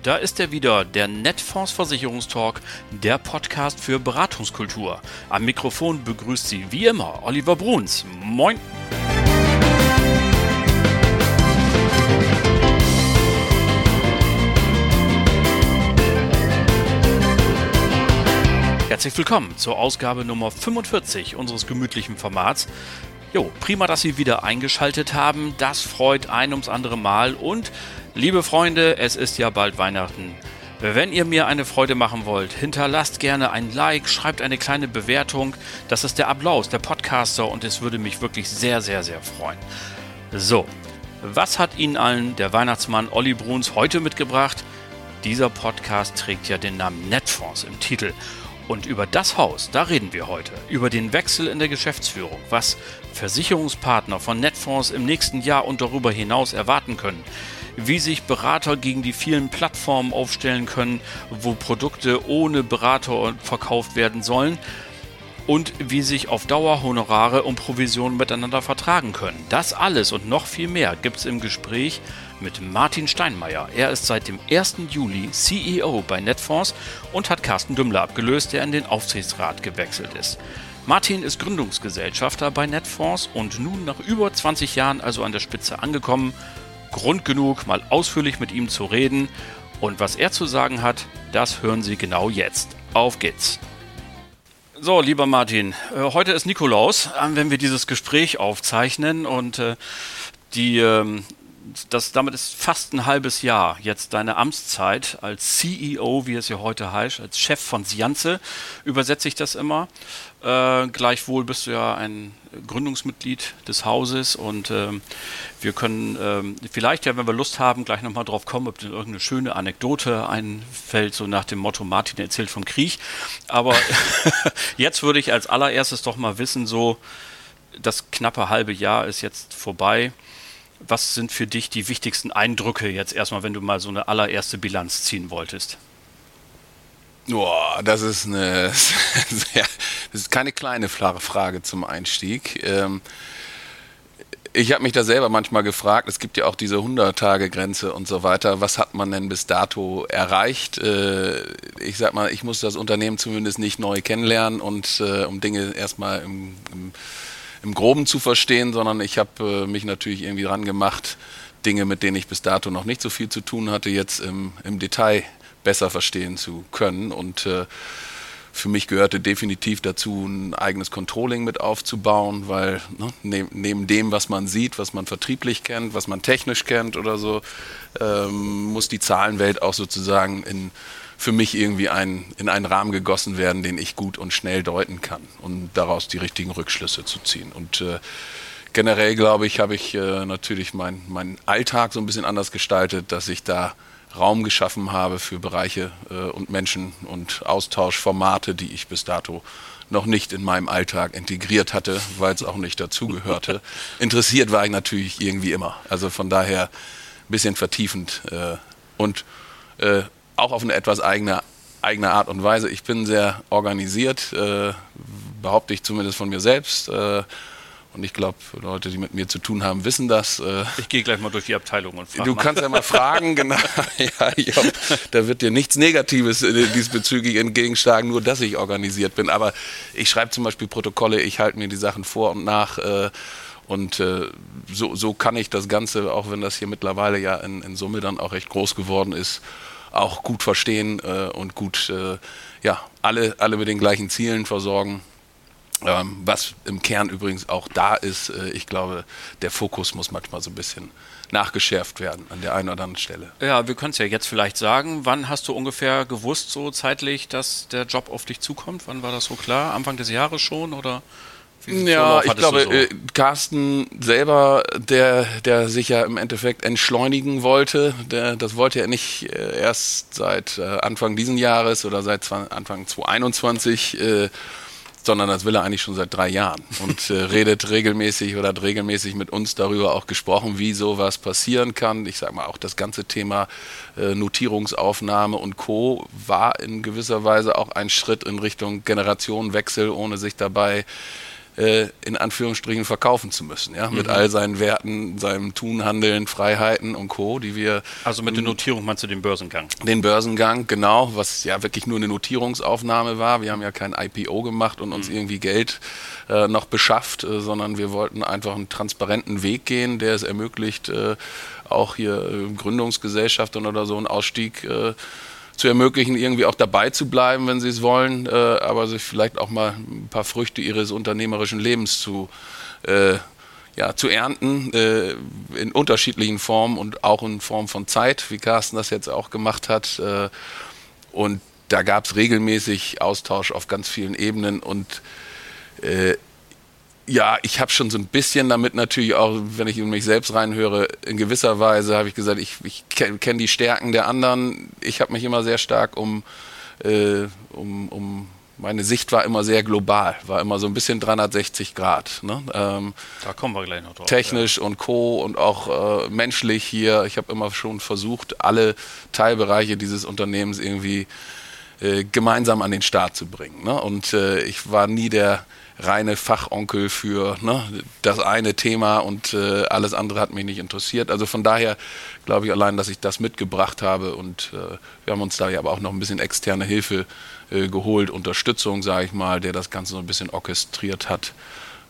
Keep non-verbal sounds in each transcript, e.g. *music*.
und da ist er wieder, der Netfonds Versicherungstalk, der Podcast für Beratungskultur. Am Mikrofon begrüßt Sie wie immer Oliver Bruns. Moin! Herzlich willkommen zur Ausgabe Nummer 45 unseres gemütlichen Formats. Jo, prima, dass Sie wieder eingeschaltet haben. Das freut ein ums andere Mal und Liebe Freunde, es ist ja bald Weihnachten. Wenn ihr mir eine Freude machen wollt, hinterlasst gerne ein Like, schreibt eine kleine Bewertung. Das ist der Applaus der Podcaster und es würde mich wirklich sehr, sehr, sehr freuen. So, was hat Ihnen allen der Weihnachtsmann Olli Bruns heute mitgebracht? Dieser Podcast trägt ja den Namen Netfonds im Titel. Und über das Haus, da reden wir heute. Über den Wechsel in der Geschäftsführung, was Versicherungspartner von Netfonds im nächsten Jahr und darüber hinaus erwarten können wie sich Berater gegen die vielen Plattformen aufstellen können, wo Produkte ohne Berater verkauft werden sollen und wie sich auf Dauer Honorare und Provisionen miteinander vertragen können. Das alles und noch viel mehr gibt es im Gespräch mit Martin Steinmeier. Er ist seit dem 1. Juli CEO bei Netfonds und hat Carsten Dümmler abgelöst, der in den Aufsichtsrat gewechselt ist. Martin ist Gründungsgesellschafter bei Netfonds und nun nach über 20 Jahren also an der Spitze angekommen Grund genug, mal ausführlich mit ihm zu reden. Und was er zu sagen hat, das hören Sie genau jetzt. Auf geht's. So, lieber Martin, äh, heute ist Nikolaus, äh, wenn wir dieses Gespräch aufzeichnen und äh, die, ähm, das, damit ist fast ein halbes Jahr jetzt deine Amtszeit als CEO, wie es ja heute heißt, als Chef von Sianze, übersetze ich das immer. Äh, gleichwohl bist du ja ein Gründungsmitglied des Hauses und ähm, wir können ähm, vielleicht ja, wenn wir Lust haben, gleich nochmal drauf kommen, ob dir irgendeine schöne Anekdote einfällt, so nach dem Motto Martin erzählt vom Krieg. Aber *laughs* jetzt würde ich als allererstes doch mal wissen, so das knappe halbe Jahr ist jetzt vorbei. Was sind für dich die wichtigsten Eindrücke jetzt erstmal, wenn du mal so eine allererste Bilanz ziehen wolltest? Boah, das ist eine *laughs* sehr, das ist keine kleine Frage zum Einstieg. Ähm, ich habe mich da selber manchmal gefragt, es gibt ja auch diese 100-Tage-Grenze und so weiter. Was hat man denn bis dato erreicht? Äh, ich sag mal, ich muss das Unternehmen zumindest nicht neu kennenlernen und äh, um Dinge erstmal im, im, im Groben zu verstehen, sondern ich habe äh, mich natürlich irgendwie dran gemacht, Dinge, mit denen ich bis dato noch nicht so viel zu tun hatte, jetzt im, im Detail besser verstehen zu können. Und äh, für mich gehörte definitiv dazu, ein eigenes Controlling mit aufzubauen, weil ne, neben, neben, dem, was man sieht, was man vertrieblich kennt, was man technisch kennt oder so, ähm, muss die Zahlenwelt auch sozusagen in, für mich irgendwie ein, in einen Rahmen gegossen werden, den ich gut und schnell deuten kann und daraus die richtigen Rückschlüsse zu ziehen. Und äh, generell, glaube ich, habe ich äh, natürlich meinen mein Alltag so ein bisschen anders gestaltet, dass ich da Raum geschaffen habe für Bereiche äh, und Menschen und Austauschformate, die ich bis dato noch nicht in meinem Alltag integriert hatte, weil es auch nicht dazugehörte. *laughs* Interessiert war ich natürlich irgendwie immer. Also von daher ein bisschen vertiefend äh, und äh, auch auf eine etwas eigene, eigene Art und Weise. Ich bin sehr organisiert, äh, behaupte ich zumindest von mir selbst äh, und ich glaube, Leute, die mit mir zu tun haben, wissen das. Äh, ich gehe gleich mal durch die Abteilung und frage. Du mal. kannst ja mal fragen, genau. *laughs* *laughs* ja, glaub, da wird dir nichts Negatives äh, diesbezüglich entgegenschlagen, nur dass ich organisiert bin. Aber ich schreibe zum Beispiel Protokolle, ich halte mir die Sachen vor und nach. Äh, und so, so kann ich das Ganze, auch wenn das hier mittlerweile ja in, in Summe dann auch recht groß geworden ist, auch gut verstehen und gut ja, alle, alle mit den gleichen Zielen versorgen. Ähm, was im Kern übrigens auch da ist, äh, ich glaube, der Fokus muss manchmal so ein bisschen nachgeschärft werden an der einen oder anderen Stelle. Ja, wir können es ja jetzt vielleicht sagen. Wann hast du ungefähr gewusst, so zeitlich, dass der Job auf dich zukommt? Wann war das so klar? Anfang des Jahres schon oder? Ja, ich glaube, so? äh, Carsten selber, der, der sich ja im Endeffekt entschleunigen wollte, der, das wollte er nicht äh, erst seit äh, Anfang diesen Jahres oder seit Anfang 2021 äh, sondern das will er eigentlich schon seit drei Jahren und äh, redet regelmäßig oder hat regelmäßig mit uns darüber auch gesprochen, wie sowas passieren kann. Ich sage mal, auch das ganze Thema äh, Notierungsaufnahme und Co. war in gewisser Weise auch ein Schritt in Richtung Generationenwechsel, ohne sich dabei äh, in Anführungsstrichen verkaufen zu müssen, ja, mit mhm. all seinen Werten, seinem Tun, Handeln, Freiheiten und Co., die wir. Also mit der Notierung meinst du den Börsengang? Den Börsengang, genau, was ja wirklich nur eine Notierungsaufnahme war. Wir haben ja kein IPO gemacht und uns mhm. irgendwie Geld äh, noch beschafft, äh, sondern wir wollten einfach einen transparenten Weg gehen, der es ermöglicht, äh, auch hier äh, Gründungsgesellschaften oder so einen Ausstieg äh, zu ermöglichen, irgendwie auch dabei zu bleiben, wenn sie es wollen, äh, aber sich vielleicht auch mal ein paar Früchte ihres unternehmerischen Lebens zu, äh, ja, zu ernten, äh, in unterschiedlichen Formen und auch in Form von Zeit, wie Carsten das jetzt auch gemacht hat. Äh, und da gab es regelmäßig Austausch auf ganz vielen Ebenen und äh, ja, ich habe schon so ein bisschen damit natürlich auch, wenn ich in mich selbst reinhöre, in gewisser Weise habe ich gesagt, ich, ich kenne kenn die Stärken der anderen. Ich habe mich immer sehr stark um, äh, um, um, meine Sicht war immer sehr global, war immer so ein bisschen 360 Grad. Ne? Ähm, da kommen wir gleich noch drauf. Technisch ja. und Co. und auch äh, menschlich hier. Ich habe immer schon versucht, alle Teilbereiche dieses Unternehmens irgendwie äh, gemeinsam an den Start zu bringen. Ne? Und äh, ich war nie der reine Fachonkel für ne, das eine Thema und äh, alles andere hat mich nicht interessiert. Also von daher glaube ich allein, dass ich das mitgebracht habe und äh, wir haben uns da ja aber auch noch ein bisschen externe Hilfe äh, geholt, Unterstützung, sage ich mal, der das Ganze so ein bisschen orchestriert hat.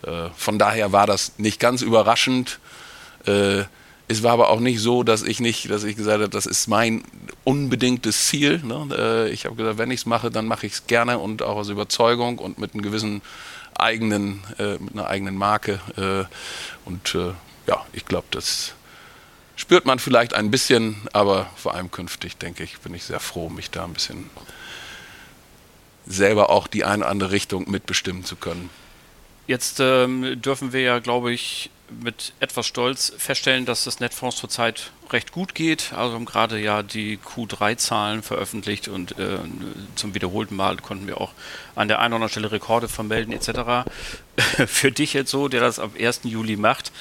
Äh, von daher war das nicht ganz überraschend. Es war aber auch nicht so, dass ich nicht, dass ich gesagt habe, das ist mein unbedingtes Ziel. Ne? Äh, ich habe gesagt, wenn ich es mache, dann mache ich es gerne und auch aus Überzeugung und mit einem gewissen eigenen, äh, mit einer eigenen Marke. Äh, und äh, ja, ich glaube, das spürt man vielleicht ein bisschen, aber vor allem künftig, denke ich, bin ich sehr froh, mich da ein bisschen selber auch die eine oder andere Richtung mitbestimmen zu können. Jetzt ähm, dürfen wir ja, glaube ich, mit etwas Stolz feststellen, dass das Netfonds zurzeit recht gut geht. Also haben gerade ja die Q3-Zahlen veröffentlicht und äh, zum wiederholten Mal konnten wir auch an der einen oder anderen Stelle Rekorde vermelden etc. *laughs* Für dich jetzt so, der das ab 1. Juli macht,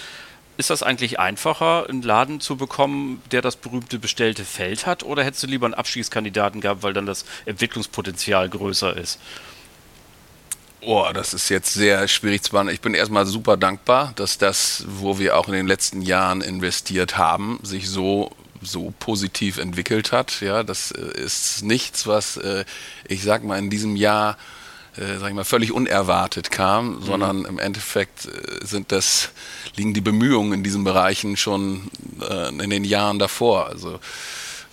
ist das eigentlich einfacher, einen Laden zu bekommen, der das berühmte bestellte Feld hat, oder hättest du lieber einen Abschießkandidaten gehabt, weil dann das Entwicklungspotenzial größer ist? Oh, das ist jetzt sehr schwierig zu beantworten. Ich bin erstmal super dankbar, dass das, wo wir auch in den letzten Jahren investiert haben, sich so so positiv entwickelt hat. Ja, das äh, ist nichts, was äh, ich sag mal in diesem Jahr äh, sag ich mal völlig unerwartet kam, mhm. sondern im Endeffekt sind das liegen die Bemühungen in diesen Bereichen schon in den Jahren davor. Also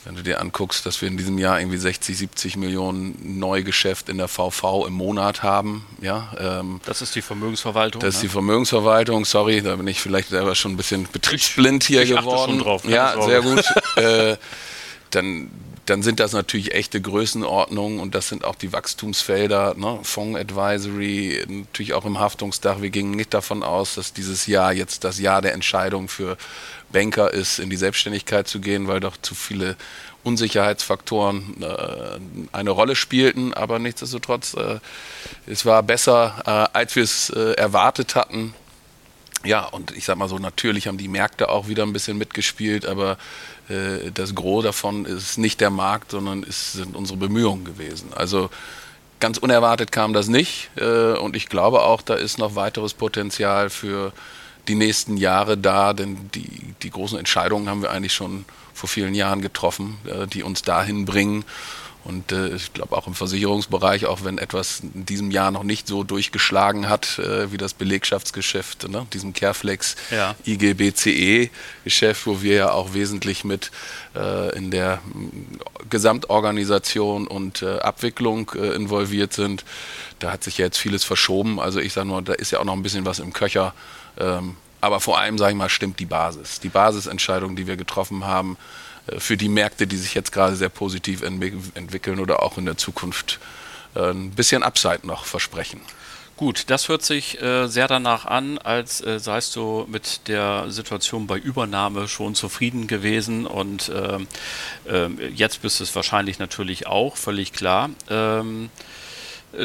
wenn du dir anguckst, dass wir in diesem Jahr irgendwie 60, 70 Millionen Neugeschäft in der VV im Monat haben, ja. Ähm, das ist die Vermögensverwaltung. Das ist ne? die Vermögensverwaltung, sorry, da bin ich vielleicht selber schon ein bisschen betriebsblind hier ich geworden. Schon drauf, ja, Sorge. sehr gut. *laughs* äh, dann, dann sind das natürlich echte Größenordnungen und das sind auch die Wachstumsfelder, ne? Fonds Advisory, natürlich auch im Haftungsdach. Wir gingen nicht davon aus, dass dieses Jahr jetzt das Jahr der Entscheidung für Banker ist, in die Selbstständigkeit zu gehen, weil doch zu viele Unsicherheitsfaktoren äh, eine Rolle spielten. Aber nichtsdestotrotz, äh, es war besser, äh, als wir es äh, erwartet hatten. Ja, und ich sag mal so, natürlich haben die Märkte auch wieder ein bisschen mitgespielt, aber äh, das Gros davon ist nicht der Markt, sondern es sind unsere Bemühungen gewesen. Also ganz unerwartet kam das nicht äh, und ich glaube auch, da ist noch weiteres Potenzial für die nächsten Jahre da, denn die, die großen Entscheidungen haben wir eigentlich schon vor vielen Jahren getroffen, äh, die uns dahin bringen. Und äh, ich glaube auch im Versicherungsbereich, auch wenn etwas in diesem Jahr noch nicht so durchgeschlagen hat äh, wie das Belegschaftsgeschäft, ne? diesem Careflex ja. IGBCE-Geschäft, wo wir ja auch wesentlich mit äh, in der mm, Gesamtorganisation und äh, Abwicklung äh, involviert sind. Da hat sich ja jetzt vieles verschoben. Also ich sage nur, da ist ja auch noch ein bisschen was im Köcher. Ähm, aber vor allem, sage ich mal, stimmt die Basis. Die Basisentscheidung, die wir getroffen haben, äh, für die Märkte, die sich jetzt gerade sehr positiv entwickeln oder auch in der Zukunft äh, ein bisschen Upside noch versprechen. Gut, das hört sich äh, sehr danach an, als äh, seist du mit der Situation bei Übernahme schon zufrieden gewesen und äh, jetzt bist es wahrscheinlich natürlich auch, völlig klar. Ähm, Äh,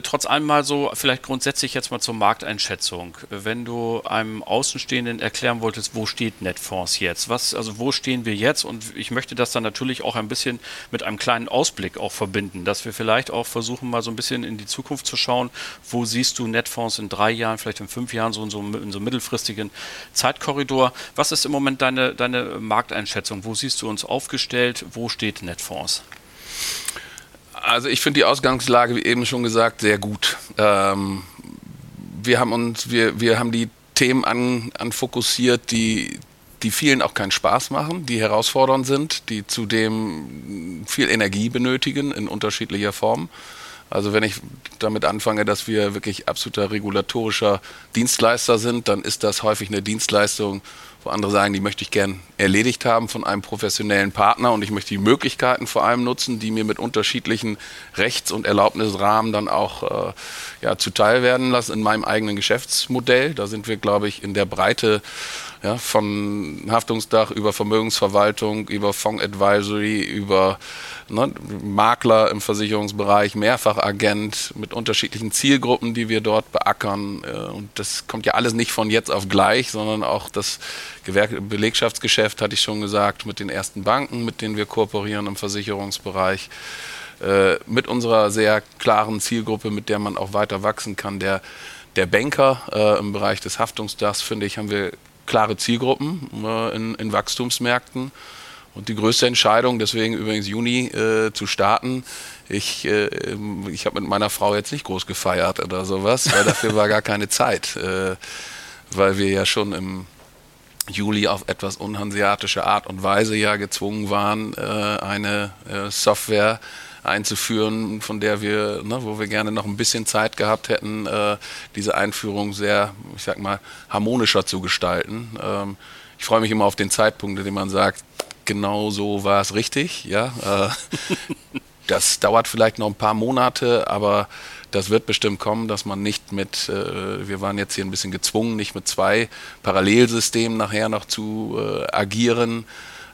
trotz allem mal so, vielleicht grundsätzlich jetzt mal zur Markteinschätzung. Wenn du einem Außenstehenden erklären wolltest, wo steht Netfonds jetzt? Was, also wo stehen wir jetzt? Und ich möchte das dann natürlich auch ein bisschen mit einem kleinen Ausblick auch verbinden, dass wir vielleicht auch versuchen, mal so ein bisschen in die Zukunft zu schauen. Wo siehst du Netfonds in drei Jahren, vielleicht in fünf Jahren, so in so, in so einem mittelfristigen Zeitkorridor? Was ist im Moment deine, deine Markteinschätzung? Wo siehst du uns aufgestellt? Wo steht Netfonds? Also ich finde die Ausgangslage, wie eben schon gesagt, sehr gut. Ähm, wir haben uns, wir, wir haben die Themen an, an fokussiert, die, die vielen auch keinen Spaß machen, die herausfordernd sind, die zudem viel Energie benötigen in unterschiedlicher Form. Also wenn ich damit anfange, dass wir wirklich absoluter regulatorischer Dienstleister sind, dann ist das häufig eine Dienstleistung, wo andere sagen, die möchte ich gern erledigt haben von einem professionellen Partner und ich möchte die Möglichkeiten vor allem nutzen, die mir mit unterschiedlichen Rechts- und Erlaubnisrahmen dann auch äh, ja, zuteil werden lassen in meinem eigenen Geschäftsmodell. Da sind wir, glaube ich, in der Breite ja, von Haftungsdach über Vermögensverwaltung, über Fondsadvisory, über ne, Makler im Versicherungsbereich, Mehrfachagent mit unterschiedlichen Zielgruppen, die wir dort beackern. Äh, und das kommt ja alles nicht von jetzt auf gleich, sondern auch das Gewerk Belegschaftsgeschäft, hatte ich schon gesagt, mit den ersten Banken, mit denen wir kooperieren im Versicherungsbereich äh, mit unserer sehr klaren Zielgruppe, mit der man auch weiter wachsen kann, der, der Banker äh, im Bereich des Haftungsdachs, finde ich, haben wir klare Zielgruppen äh, in, in, Wachstumsmärkten. Und die größte Entscheidung, deswegen übrigens Juni äh, zu starten, ich, äh, ich habe mit meiner Frau jetzt nicht groß gefeiert oder sowas, weil dafür war gar keine Zeit, äh, weil wir ja schon im Juli auf etwas unhanseatische Art und Weise ja gezwungen waren, äh, eine äh, Software einzuführen, von der wir, ne, wo wir gerne noch ein bisschen Zeit gehabt hätten, äh, diese Einführung sehr, ich sag mal, harmonischer zu gestalten. Ähm, ich freue mich immer auf den Zeitpunkt, in dem man sagt, genau so war es richtig. Ja, äh, *laughs* das dauert vielleicht noch ein paar Monate, aber das wird bestimmt kommen, dass man nicht mit, äh, wir waren jetzt hier ein bisschen gezwungen, nicht mit zwei Parallelsystemen nachher noch zu äh, agieren,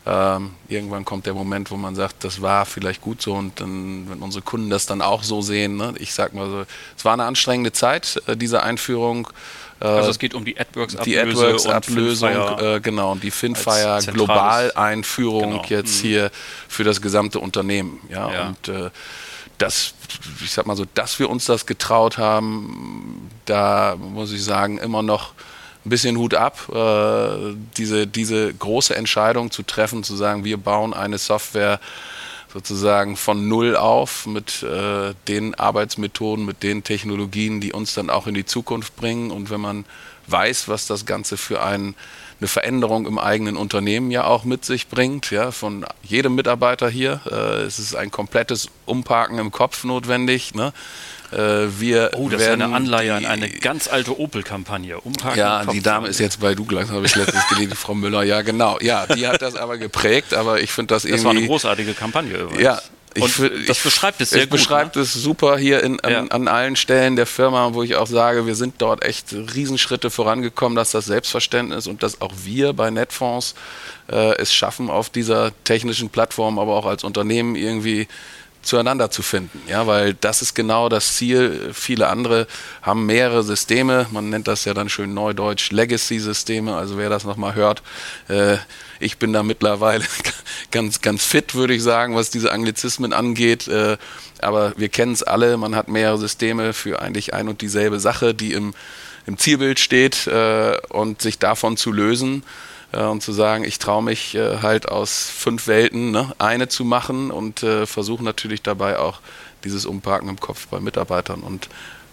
ähm, irgendwann kommt der Moment, wo man sagt, das war vielleicht gut so und dann, wenn unsere Kunden das dann auch so sehen, ne? ich sag mal so, es war eine anstrengende Zeit, äh, diese Einführung. Äh, also es geht um die AdWorks-Ablösung. Die AdWorks-Ablösung, äh, genau, und die Finfire Global-Einführung genau. jetzt mhm. hier für das gesamte Unternehmen. Ja, ja. und äh, das, ich sag mal so, dass wir uns das getraut haben, da muss ich sagen, immer noch ein bisschen Hut ab, äh, diese, diese große Entscheidung zu treffen, zu sagen, wir bauen eine Software sozusagen von Null auf mit äh, den Arbeitsmethoden, mit den Technologien, die uns dann auch in die Zukunft bringen. Und wenn man weiß, was das Ganze für ein, eine Veränderung im eigenen Unternehmen ja auch mit sich bringt, ja, von jedem Mitarbeiter hier. Äh, es ist ein komplettes Umparken im Kopf notwendig. Ne? Äh, wir oh, das ist eine Anleihe an eine ganz alte Opel-Kampagne. Ja, die Dame ist jetzt bei Douglas, habe ich letztens gelesen, Frau Müller. Ja, genau. Ja, die hat das aber geprägt, aber ich finde das irgendwie. Das war eine großartige Kampagne übrigens. Ja, ich, und das beschreibt es sehr es gut. beschreibt ne? es super hier in, an, ja. an, allen Stellen der Firma, wo ich auch sage, wir sind dort echt Riesenschritte vorangekommen, dass das Selbstverständnis und dass auch wir bei Netfonds äh, es schaffen, auf dieser technischen Plattform, aber auch als Unternehmen irgendwie zueinander zu finden. Ja, weil das ist genau das Ziel. Viele andere haben mehrere Systeme. Man nennt das ja dann schön neudeutsch Legacy-Systeme. Also wer das nochmal hört, äh, ich bin da mittlerweile *laughs* ganz, ganz fit, würde ich sagen, was diese Anglizismen angeht. Äh, aber wir kennen es alle. Man hat mehrere Systeme für eigentlich ein und dieselbe Sache, die im, im Zielbild steht äh, und sich davon zu lösen äh, und zu sagen, ich traue mich halt aus fünf Welten ne, eine zu machen und versuche natürlich dabei auch dieses Umparken im Kopf bei Mitarbeitern und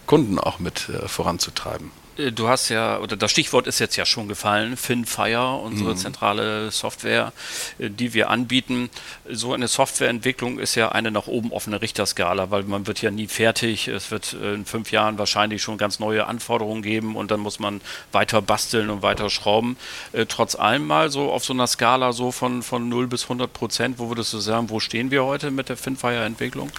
Kunden auch mit voranzutreiben. Äh, du hast ja, oder das Stichwort ist jetzt ja schon gefallen, FinFire, unsere mhm. zentrale Software, äh, die wir anbieten. So eine Softwareentwicklung ist ja eine nach oben offene Richterskala, weil man wird ja nie fertig. Es wird in fünf Jahren wahrscheinlich schon ganz neue Anforderungen geben und dann muss man weiter basteln und weiter schrauben. Äh, trotz allem mal so auf so einer Skala so von, von 0 bis 100 Prozent, wo würdest du sagen, wo stehen wir heute mit der FinFire-Entwicklung?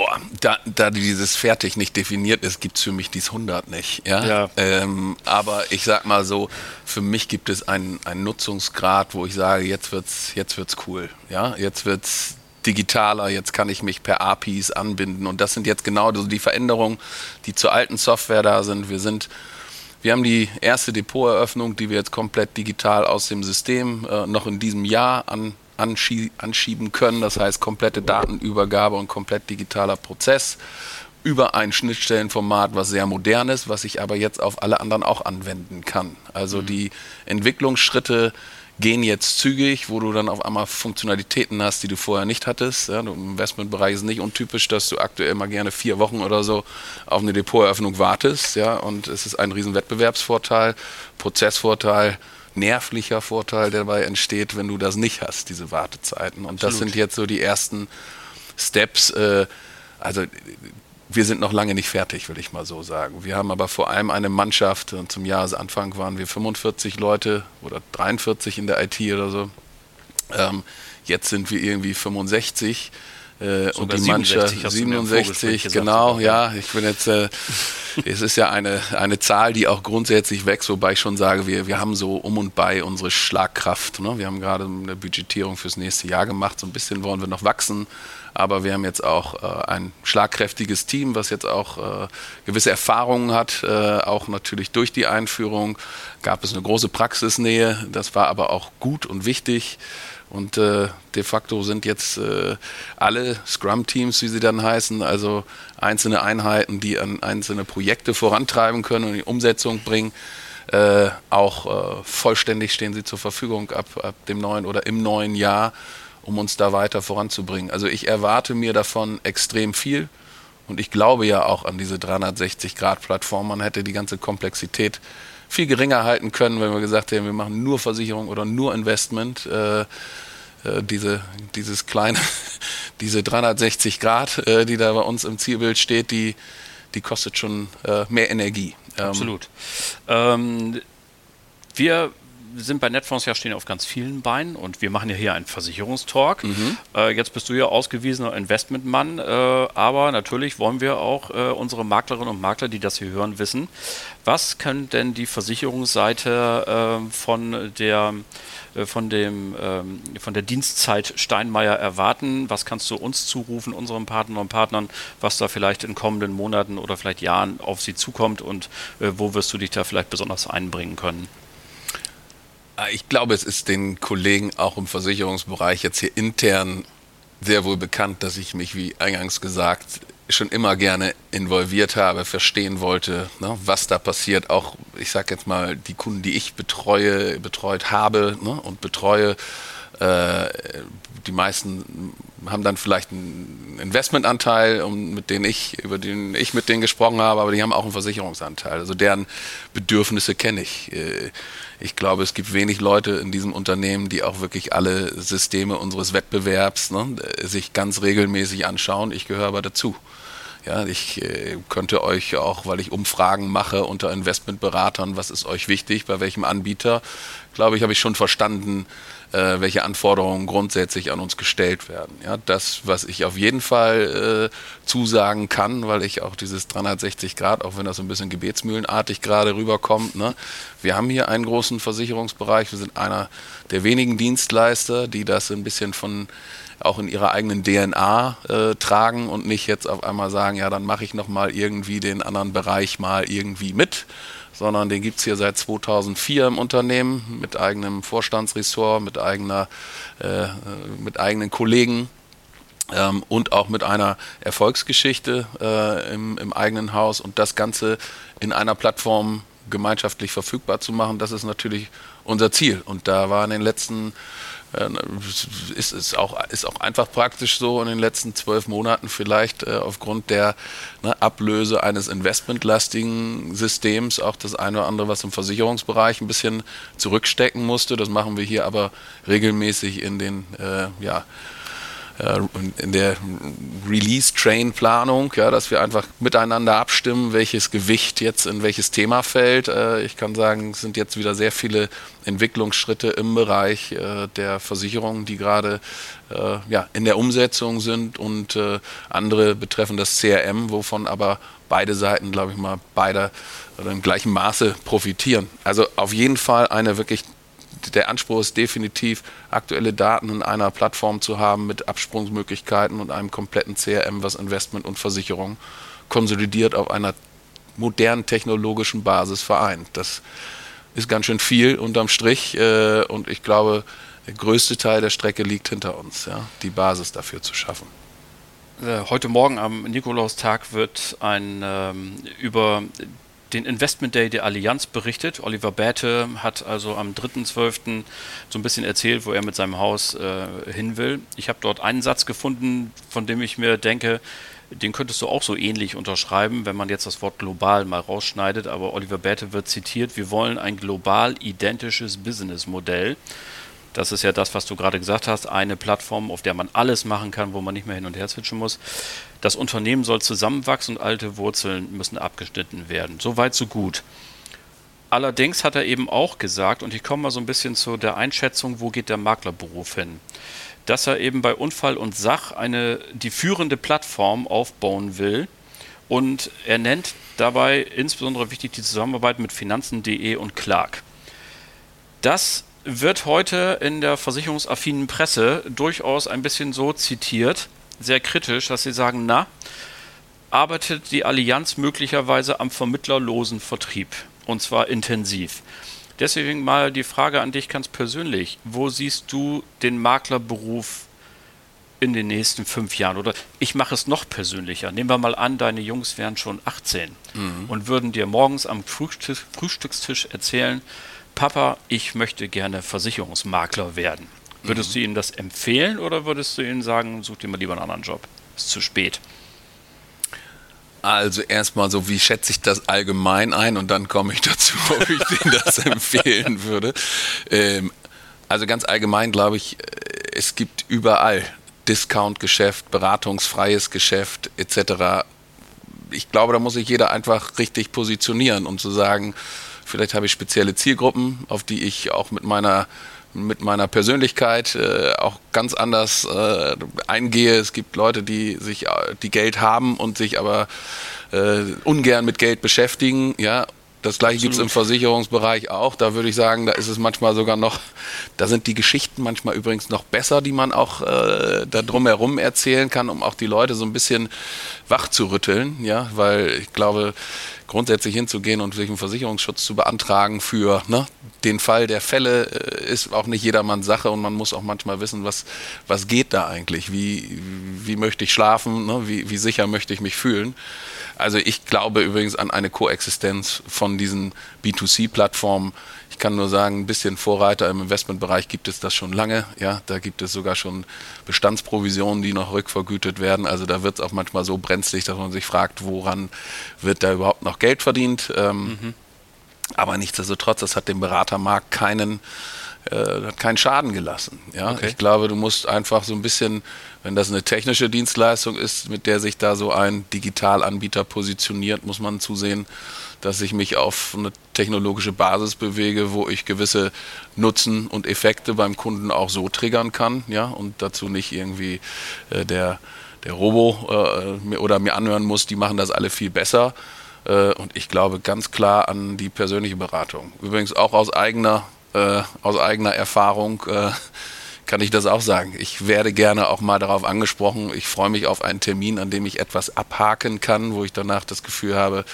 Oh, da, da dieses fertig nicht definiert ist, gibt es für mich dies 100 nicht. Ja? ja. Ähm, aber ich sag mal so, für mich gibt es einen, einen Nutzungsgrad, wo ich sage, jetzt wird's, jetzt wird's cool. Ja, jetzt wird's digitaler, jetzt kann ich mich per APIs anbinden. Und das sind jetzt genau die Veränderungen, die zur alten Software da sind. Wir sind wir haben die erste Depoteröffnung, die wir jetzt komplett digital aus dem System äh, noch in diesem Jahr an, anschie anschieben können. Das heißt komplette Datenübergabe und komplett digitaler Prozess über ein Schnittstellenformat, was sehr modern ist, was ich aber jetzt auf alle anderen auch anwenden kann. Also mhm. die Entwicklungsschritte gehen jetzt zügig, wo du dann auf einmal Funktionalitäten hast, die du vorher nicht hattest. Ja, Im Investmentbereich ist es nicht untypisch, dass du aktuell mal gerne vier Wochen oder so auf eine Depoteröffnung wartest. Ja, und es ist ein riesen Wettbewerbsvorteil, Prozessvorteil, nervlicher Vorteil, der dabei entsteht, wenn du das nicht hast, diese Wartezeiten. Und Absolut. das sind jetzt so die ersten Steps. Äh, also wir sind noch lange nicht fertig, will ich mal so sagen. Wir haben aber vor allem eine Mannschaft, und zum Jahresanfang waren wir 45 Leute oder 43 in der IT oder so. Ähm, jetzt sind wir irgendwie 65. Äh, und die Mannschaft 67, genau, ja. Ich bin jetzt, äh, *laughs* es ist ja eine, eine Zahl, die auch grundsätzlich wächst, wobei ich schon sage, wir, wir haben so um und bei unsere Schlagkraft. Ne? Wir haben gerade eine Budgetierung fürs nächste Jahr gemacht, so ein bisschen wollen wir noch wachsen. Aber wir haben jetzt auch äh, ein schlagkräftiges Team, was jetzt auch äh, gewisse Erfahrungen hat. Äh, auch natürlich durch die Einführung gab es eine große Praxisnähe. Das war aber auch gut und wichtig. Und äh, de facto sind jetzt äh, alle Scrum-Teams, wie sie dann heißen, also einzelne Einheiten, die an einzelne Projekte vorantreiben können und die Umsetzung bringen. Äh, auch vollständig stehen sie zur Verfügung ab, ab dem neuen oder im neuen Jahr um uns da weiter voranzubringen. Also ich erwarte mir davon extrem viel und ich glaube ja auch an diese 360-Grad-Plattform. Man hätte die ganze Komplexität viel geringer halten können, wenn wir gesagt hätten, wir machen nur Versicherung oder nur Investment. Äh, äh, diese, dieses kleine, *laughs* diese 360 Grad, äh, die da bei uns im Zielbild steht, die, die kostet schon äh, mehr Energie. Ähm, Absolut. Ähm, wir sind bei Netfonds ja stehen auf ganz vielen Beinen und wir machen ja hier einen Versicherungstalk. Mhm. Äh, jetzt bist du ja ausgewiesener Investmentmann, äh, aber natürlich wollen wir auch äh, unsere Maklerinnen und Makler, die das hier hören, wissen, was kann denn die Versicherungsseite äh, von der äh, von, dem, ähm, von der Dienstzeit Steinmeier erwarten? Was kannst du uns zurufen, unseren Partnern und Partnern, was da vielleicht in kommenden Monaten oder vielleicht Jahren auf sie zukommt und äh, wo wirst du dich da vielleicht besonders einbringen können? Ah, ich glaube, es ist den Kollegen auch im Versicherungsbereich jetzt hier intern sehr wohl bekannt, dass ich mich, wie eingangs gesagt, schon immer gerne involviert habe, verstehen wollte, ne, was da passiert. Auch, ich sage jetzt mal, die Kunden, die ich betreue, betreut habe ne, und betreue, äh, die meisten haben dann vielleicht einen Investmentanteil, um, mit denen ich, über den ich mit denen gesprochen habe, aber die haben auch einen Versicherungsanteil. Also deren Bedürfnisse kenne ich. Äh, ich glaube, es gibt wenig Leute in diesem Unternehmen, die auch wirklich alle Systeme unseres Wettbewerbs ne, sich ganz regelmäßig anschauen. Ich gehöre aber dazu. Ja, ich äh, könnte euch auch, weil ich Umfragen mache unter Investmentberatern, was ist euch wichtig, bei welchem Anbieter, glaube ich, habe ich schon verstanden, äh, welche Anforderungen grundsätzlich an uns gestellt werden. Ja, das, was ich auf jeden Fall äh, zusagen kann, weil ich auch dieses 360 Grad, auch wenn das ein bisschen gebetsmühlenartig gerade rüberkommt, ne, wir haben hier einen großen Versicherungsbereich. Wir sind einer der wenigen Dienstleister, die das ein bisschen von auch in ihrer eigenen DNA äh, tragen und nicht jetzt auf einmal sagen, ja, dann mache ich nochmal irgendwie den anderen Bereich mal irgendwie mit, sondern den gibt es hier seit 2004 im Unternehmen mit eigenem Vorstandsressort, mit, eigener, äh, mit eigenen Kollegen. Ähm, und auch mit einer Erfolgsgeschichte äh, im, im eigenen Haus und das Ganze in einer Plattform gemeinschaftlich verfügbar zu machen, das ist natürlich unser Ziel. Und da war in den letzten äh, ist es auch, ist auch einfach praktisch so in den letzten zwölf Monaten vielleicht äh, aufgrund der ne, Ablöse eines investmentlastigen Systems auch das eine oder andere, was im Versicherungsbereich ein bisschen zurückstecken musste. Das machen wir hier aber regelmäßig in den äh, ja, in der Release-Train-Planung, ja, dass wir einfach miteinander abstimmen, welches Gewicht jetzt in welches Thema fällt. Äh, ich kann sagen, es sind jetzt wieder sehr viele Entwicklungsschritte im Bereich äh, der Versicherungen, die gerade ja, in der Umsetzung sind und andere betreffen das CRM, wovon aber beide Seiten, glaube ich mal, beide oder im gleichen Maße profitieren. Also auf jeden Fall eine wirklich der Anspruch ist definitiv, aktuelle Daten in einer Plattform zu haben mit Absprungsmöglichkeiten und einem kompletten CRM, was Investment und Versicherung konsolidiert auf einer modernen technologischen Basis vereint. Das ist ganz schön viel unterm Strich äh, und ich glaube, der größte Teil der Strecke liegt hinter uns, ja, die Basis dafür zu schaffen. Äh, heute Morgen am Nikolaustag wird ein ähm, über den Investment Day der Allianz berichtet. Oliver Bäte hat also am 3.12. so ein bisschen erzählt, wo er mit seinem Haus äh, hin will. Ich habe dort einen Satz gefunden, von dem ich mir denke, den könntest du auch so ähnlich unterschreiben, wenn man jetzt das Wort global mal rausschneidet. Aber Oliver Bäte wird zitiert, wir wollen ein global identisches Businessmodell. Das ist ja das, was du gerade gesagt hast, eine Plattform, auf der man alles machen kann, wo man nicht mehr hin und her switchen muss. Das Unternehmen soll zusammenwachsen und alte Wurzeln müssen abgeschnitten werden. So weit, so gut. Allerdings hat er eben auch gesagt, und ich komme mal so ein bisschen zu der Einschätzung, wo geht der Maklerberuf hin, dass er eben bei Unfall und Sach eine, die führende Plattform aufbauen will. Und er nennt dabei insbesondere wichtig die Zusammenarbeit mit Finanzen.de und Clark. Das wird heute in der versicherungsaffinen Presse durchaus ein bisschen so zitiert, sehr kritisch, dass sie sagen, na, arbeitet die Allianz möglicherweise am vermittlerlosen Vertrieb und zwar intensiv. Deswegen mal die Frage an dich ganz persönlich. Wo siehst du den Maklerberuf in den nächsten fünf Jahren? Oder ich mache es noch persönlicher. Nehmen wir mal an, deine Jungs wären schon 18 mhm. und würden dir morgens am Frühstück, Frühstückstisch erzählen, Papa, ich möchte gerne Versicherungsmakler werden. Würdest du ihnen das empfehlen oder würdest du ihnen sagen, such dir mal lieber einen anderen Job? Ist zu spät. Also erstmal so, wie schätze ich das allgemein ein und dann komme ich dazu, *laughs* ob ich denen das empfehlen würde. Ähm, also ganz allgemein glaube ich, äh, es gibt überall Discount-Geschäft, beratungsfreies Geschäft etc. Ich glaube, da muss sich jeder einfach richtig positionieren und zu sagen, Vielleicht habe ich spezielle Zielgruppen, auf die ich auch mit meiner mit meiner Persönlichkeit äh, auch ganz anders äh, eingehe. Es gibt Leute, die sich äh, die Geld haben und sich aber äh, ungern mit Geld beschäftigen, ja. Das gleiche gibt es im Versicherungsbereich auch. Da würde ich sagen, da ist es manchmal sogar noch, da sind die Geschichten manchmal übrigens noch besser, die man auch äh, da drumherum erzählen kann, um auch die Leute so ein bisschen wach zu rütteln, ja, weil ich glaube, grundsätzlich hinzugehen und sich einen Versicherungsschutz zu beantragen für ne, den Fall der Fälle äh, ist auch nicht jedermanns Sache und man muss auch manchmal wissen, was, was geht da eigentlich, wie, wie möchte ich schlafen, ne, wie, wie sicher möchte ich mich fühlen. Also ich glaube übrigens an eine Koexistenz von diesen B2C-Plattformen ich kann nur sagen, ein bisschen Vorreiter im Investmentbereich gibt es das schon lange. Ja, da gibt es sogar schon Bestandsprovisionen, die noch rückvergütet werden. Also da wird es auch manchmal so brenzlig, dass man sich fragt, woran wird da überhaupt noch Geld verdient. Ähm, mhm. Aber nichtsdestotrotz, das hat dem Beratermarkt keinen äh, hat keinen Schaden gelassen. Ja? Okay. Ich glaube, du musst einfach so ein bisschen, wenn das eine technische Dienstleistung ist, mit der sich da so ein Digitalanbieter positioniert, muss man zusehen, dass ich mich auf eine technologische Basis bewege, wo ich gewisse Nutzen und Effekte beim Kunden auch so triggern kann, ja, und dazu nicht irgendwie äh, der, der Robo äh, oder mir anhören muss, die machen das alle viel besser. Äh, und ich glaube ganz klar an die persönliche Beratung. Übrigens auch aus eigener äh, aus eigener Erfahrung äh, kann ich das auch sagen. Ich werde gerne auch mal darauf angesprochen. Ich freue mich auf einen Termin, an dem ich etwas abhaken kann, wo ich danach das Gefühl habe,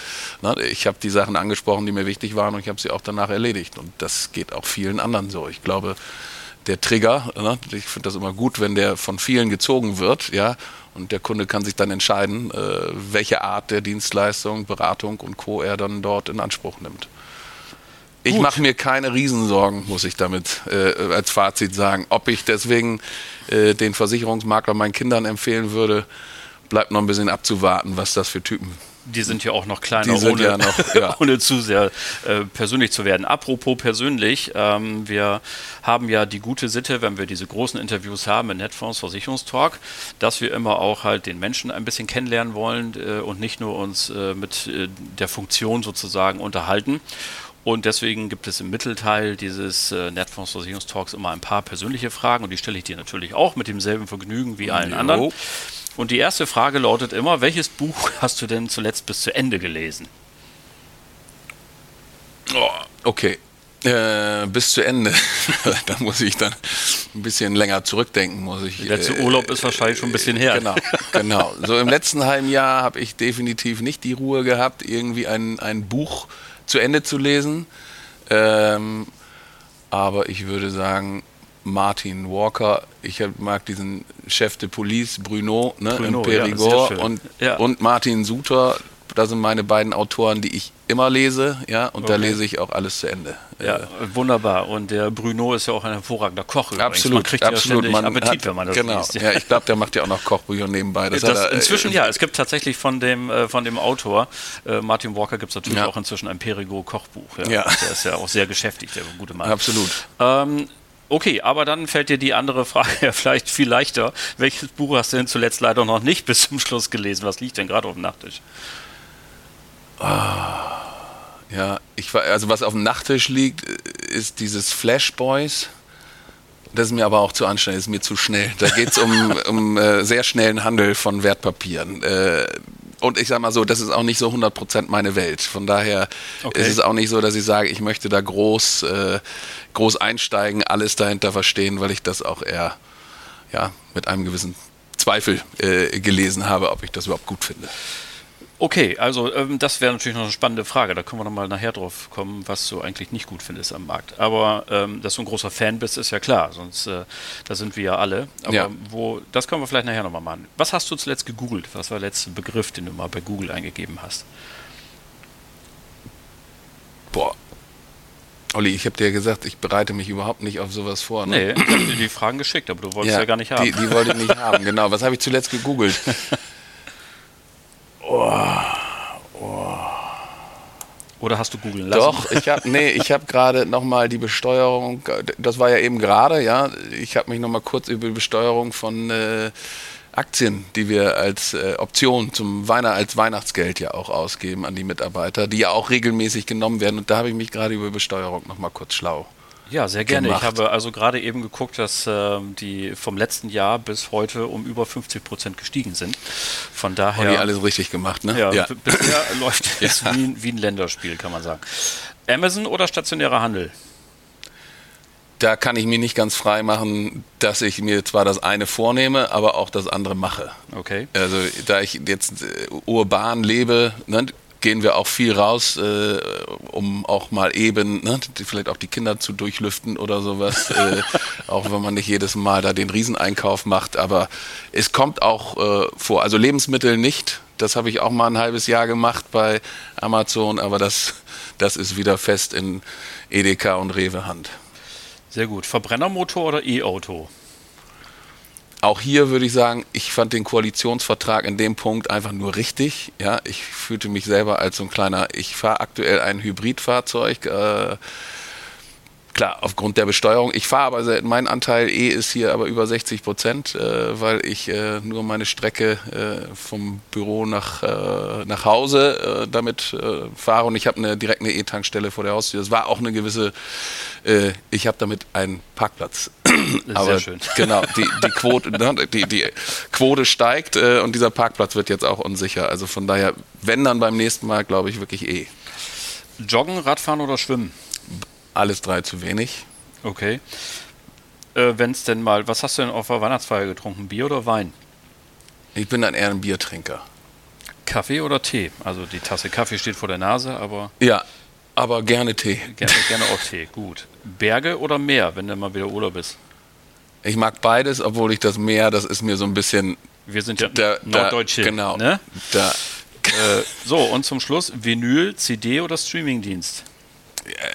na, ich habe die Sachen angesprochen, die mir wichtig waren und ich habe sie auch danach erledigt. Und das geht auch vielen anderen so. Ich glaube, der Trigger, ne, ich finde das immer gut, wenn der von vielen gezogen wird, ja, und der Kunde kann sich dann entscheiden, äh, welche Art der Dienstleistung, Beratung und Co. er dann dort in Anspruch nimmt. Ich mache mir keine Riesensorgen, muss ich damit äh, als Fazit sagen. Ob ich deswegen äh, den Versicherungsmakler meinen Kindern empfehlen würde, bleibt noch ein bisschen abzuwarten, was das für Typen die sind ja auch noch kleiner, ohne, ja noch, ja. *laughs* ohne, zu sehr äh, persönlich zu werden. Apropos persönlich, ähm, wir haben ja die gute Sitte, wenn wir diese großen Interviews haben in Netfonds Versicherungstalk, dass wir immer auch halt den Menschen ein bisschen kennenlernen wollen äh, und nicht nur uns äh, mit äh, der Funktion sozusagen unterhalten. Und deswegen gibt es im Mittelteil dieses äh, Netfonds Versicherungstalks immer ein paar persönliche Fragen und die stelle ich dir natürlich auch mit demselben Vergnügen wie allen jo. anderen. Und die erste Frage lautet immer, welches Buch *laughs* hast du denn zuletzt bis zu Ende gelesen? Oh, okay. Äh, bis zu Ende. *laughs* da muss ich dann ein bisschen länger zurückdenken, muss ich. Der letzte äh, Urlaub ist wahrscheinlich schon ein bisschen her. Genau, genau. So im letzten halben Jahr habe ich definitiv nicht die Ruhe gehabt, irgendwie ein, ein Buch zu Ende zu lesen. Ähm, aber ich würde sagen, Martin Walker, ich mag diesen Chef de Police, Bruno, ne, Bruno, Perigord ja, und, ja. und Martin Suter, das sind meine beiden Autoren, die ich immer lese, ja, und okay. da lese ich auch alles zu Ende. Ja, äh, wunderbar. Und der Bruno ist ja auch ein hervorragender Koch. Absolut, man kriegt absolut. Ja man Appetit, hat, wenn man das genau. liest. Ja, ich glaube, der macht ja auch noch Kochbücher nebenbei. Das das er, inzwischen äh, ja. Es gibt tatsächlich von dem äh, von dem Autor äh, Martin Walker gibt es natürlich ja. auch inzwischen ein Perigo Kochbuch. Ja. ja. Der ist ja auch sehr geschäftig, der gute Mann. Absolut. Ähm, Okay, aber dann fällt dir die andere Frage *laughs* ja vielleicht viel leichter. Welches Buch hast du denn zuletzt leider noch nicht bis zum Schluss gelesen? Was liegt denn gerade auf dem Nachttisch? Ah, ja, ich war, also was auf dem Nachttisch liegt, ist dieses Flash Boys. Das ist mir aber auch zu anstrengend, ist mir zu schnell. Da geht es um, *laughs* um äh, sehr schnellen Handel von Wertpapieren. Äh, und ich sag mal so, das ist auch nicht so 100% meine Welt. Von daher okay. ist es auch nicht so, dass ich sage, ich möchte da groß, äh, groß einsteigen, alles dahinter verstehen, weil ich das auch eher ja, mit einem gewissen Zweifel äh, gelesen habe, ob ich das überhaupt gut finde. Okay, also ähm, das wäre natürlich noch eine spannende Frage. Da können wir nochmal nachher drauf kommen, was du eigentlich nicht gut findest am Markt. Aber ähm, dass du ein großer Fan bist, ist ja klar, sonst äh, da sind wir ja alle. Aber ja. wo, das können wir vielleicht nachher nochmal machen. Was hast du zuletzt gegoogelt? Was war der letzte Begriff, den du mal bei Google eingegeben hast? Boah. Olli, ich habe dir gesagt, ich bereite mich überhaupt nicht auf sowas vor. Ne? Nee, ich habe dir die Fragen geschickt, aber du wolltest ja, ja gar nicht haben. Die, die wollte ich nicht *laughs* haben, genau. Was habe ich zuletzt gegoogelt? Oh, oh. Oder hast du googeln lassen? Doch, ich habe nee, ich gerade nochmal die Besteuerung, das war ja eben gerade, ja, ich habe mich nochmal kurz über die Besteuerung von äh, Aktien, die wir als äh, Option zum Weihnacht, als Weihnachtsgeld ja auch ausgeben an die Mitarbeiter, die ja auch regelmäßig genommen werden. Und da habe ich mich gerade über Besteuerung nochmal kurz schlau ja, sehr gerne. Gemacht. Ich habe also gerade eben geguckt, dass äh, die vom letzten Jahr bis heute um über 50 Prozent gestiegen sind. Von daher. Haben die alles richtig gemacht, ne? Ja, ja. bisher *laughs* läuft es ja. wie, wie ein Länderspiel, kann man sagen. Amazon oder stationärer Handel? da kann ich mir nicht ganz frei machen, dass ich mir zwar das eine vornehme, aber auch das andere mache. Okay. Also da ich jetzt äh, urban lebe, ne, gehen wir auch viel raus, äh, um auch mal eben, ne, vielleicht auch die Kinder zu durchlüften oder sowas, *laughs* äh, auch wenn man nicht jedes Mal da den Rieseneinkauf macht. Aber es kommt auch äh, vor. Also Lebensmittel nicht. Das habe ich auch mal ein halbes Jahr gemacht bei Amazon, aber das, das ist wieder fest in Edeka und Rewe Hand. Sehr gut. Verbrennermotor oder E-Auto? Auch hier würde ich sagen, ich fand den Koalitionsvertrag in dem Punkt einfach nur richtig. Ja, ich fühlte mich selber als so ein kleiner, ich fahre aktuell ein Hybridfahrzeug. Äh, Klar, aufgrund der Besteuerung. Ich fahre aber, mein Anteil E ist hier aber über 60 Prozent, äh, weil ich äh, nur meine Strecke äh, vom Büro nach, äh, nach Hause äh, damit äh, fahre und ich habe eine direkt eine E-Tankstelle vor der Haustür. Das war auch eine gewisse, ich habe damit einen Parkplatz. Aber Sehr schön. Genau, die, die, Quote, ne, die, die Quote steigt und dieser Parkplatz wird jetzt auch unsicher. Also von daher, wenn dann beim nächsten Mal, glaube ich, wirklich E. Joggen, Radfahren oder Schwimmen? Alles drei zu wenig. Okay. Äh, Wenn es denn mal, was hast du denn auf der Weihnachtsfeier getrunken? Bier oder Wein? Ich bin dann eher ein Biertrinker. Kaffee oder Tee? Also die Tasse Kaffee steht vor der Nase, aber. Ja, aber gerne Tee. Gerne, gerne auch Tee, gut. Berge oder Meer, wenn du mal wieder Urlaub bist? Ich mag beides, obwohl ich das Meer, das ist mir so ein bisschen. Wir sind ja da, Norddeutsch. Genau. Ne? Da. Äh, so, und zum Schluss Vinyl, CD oder Streamingdienst?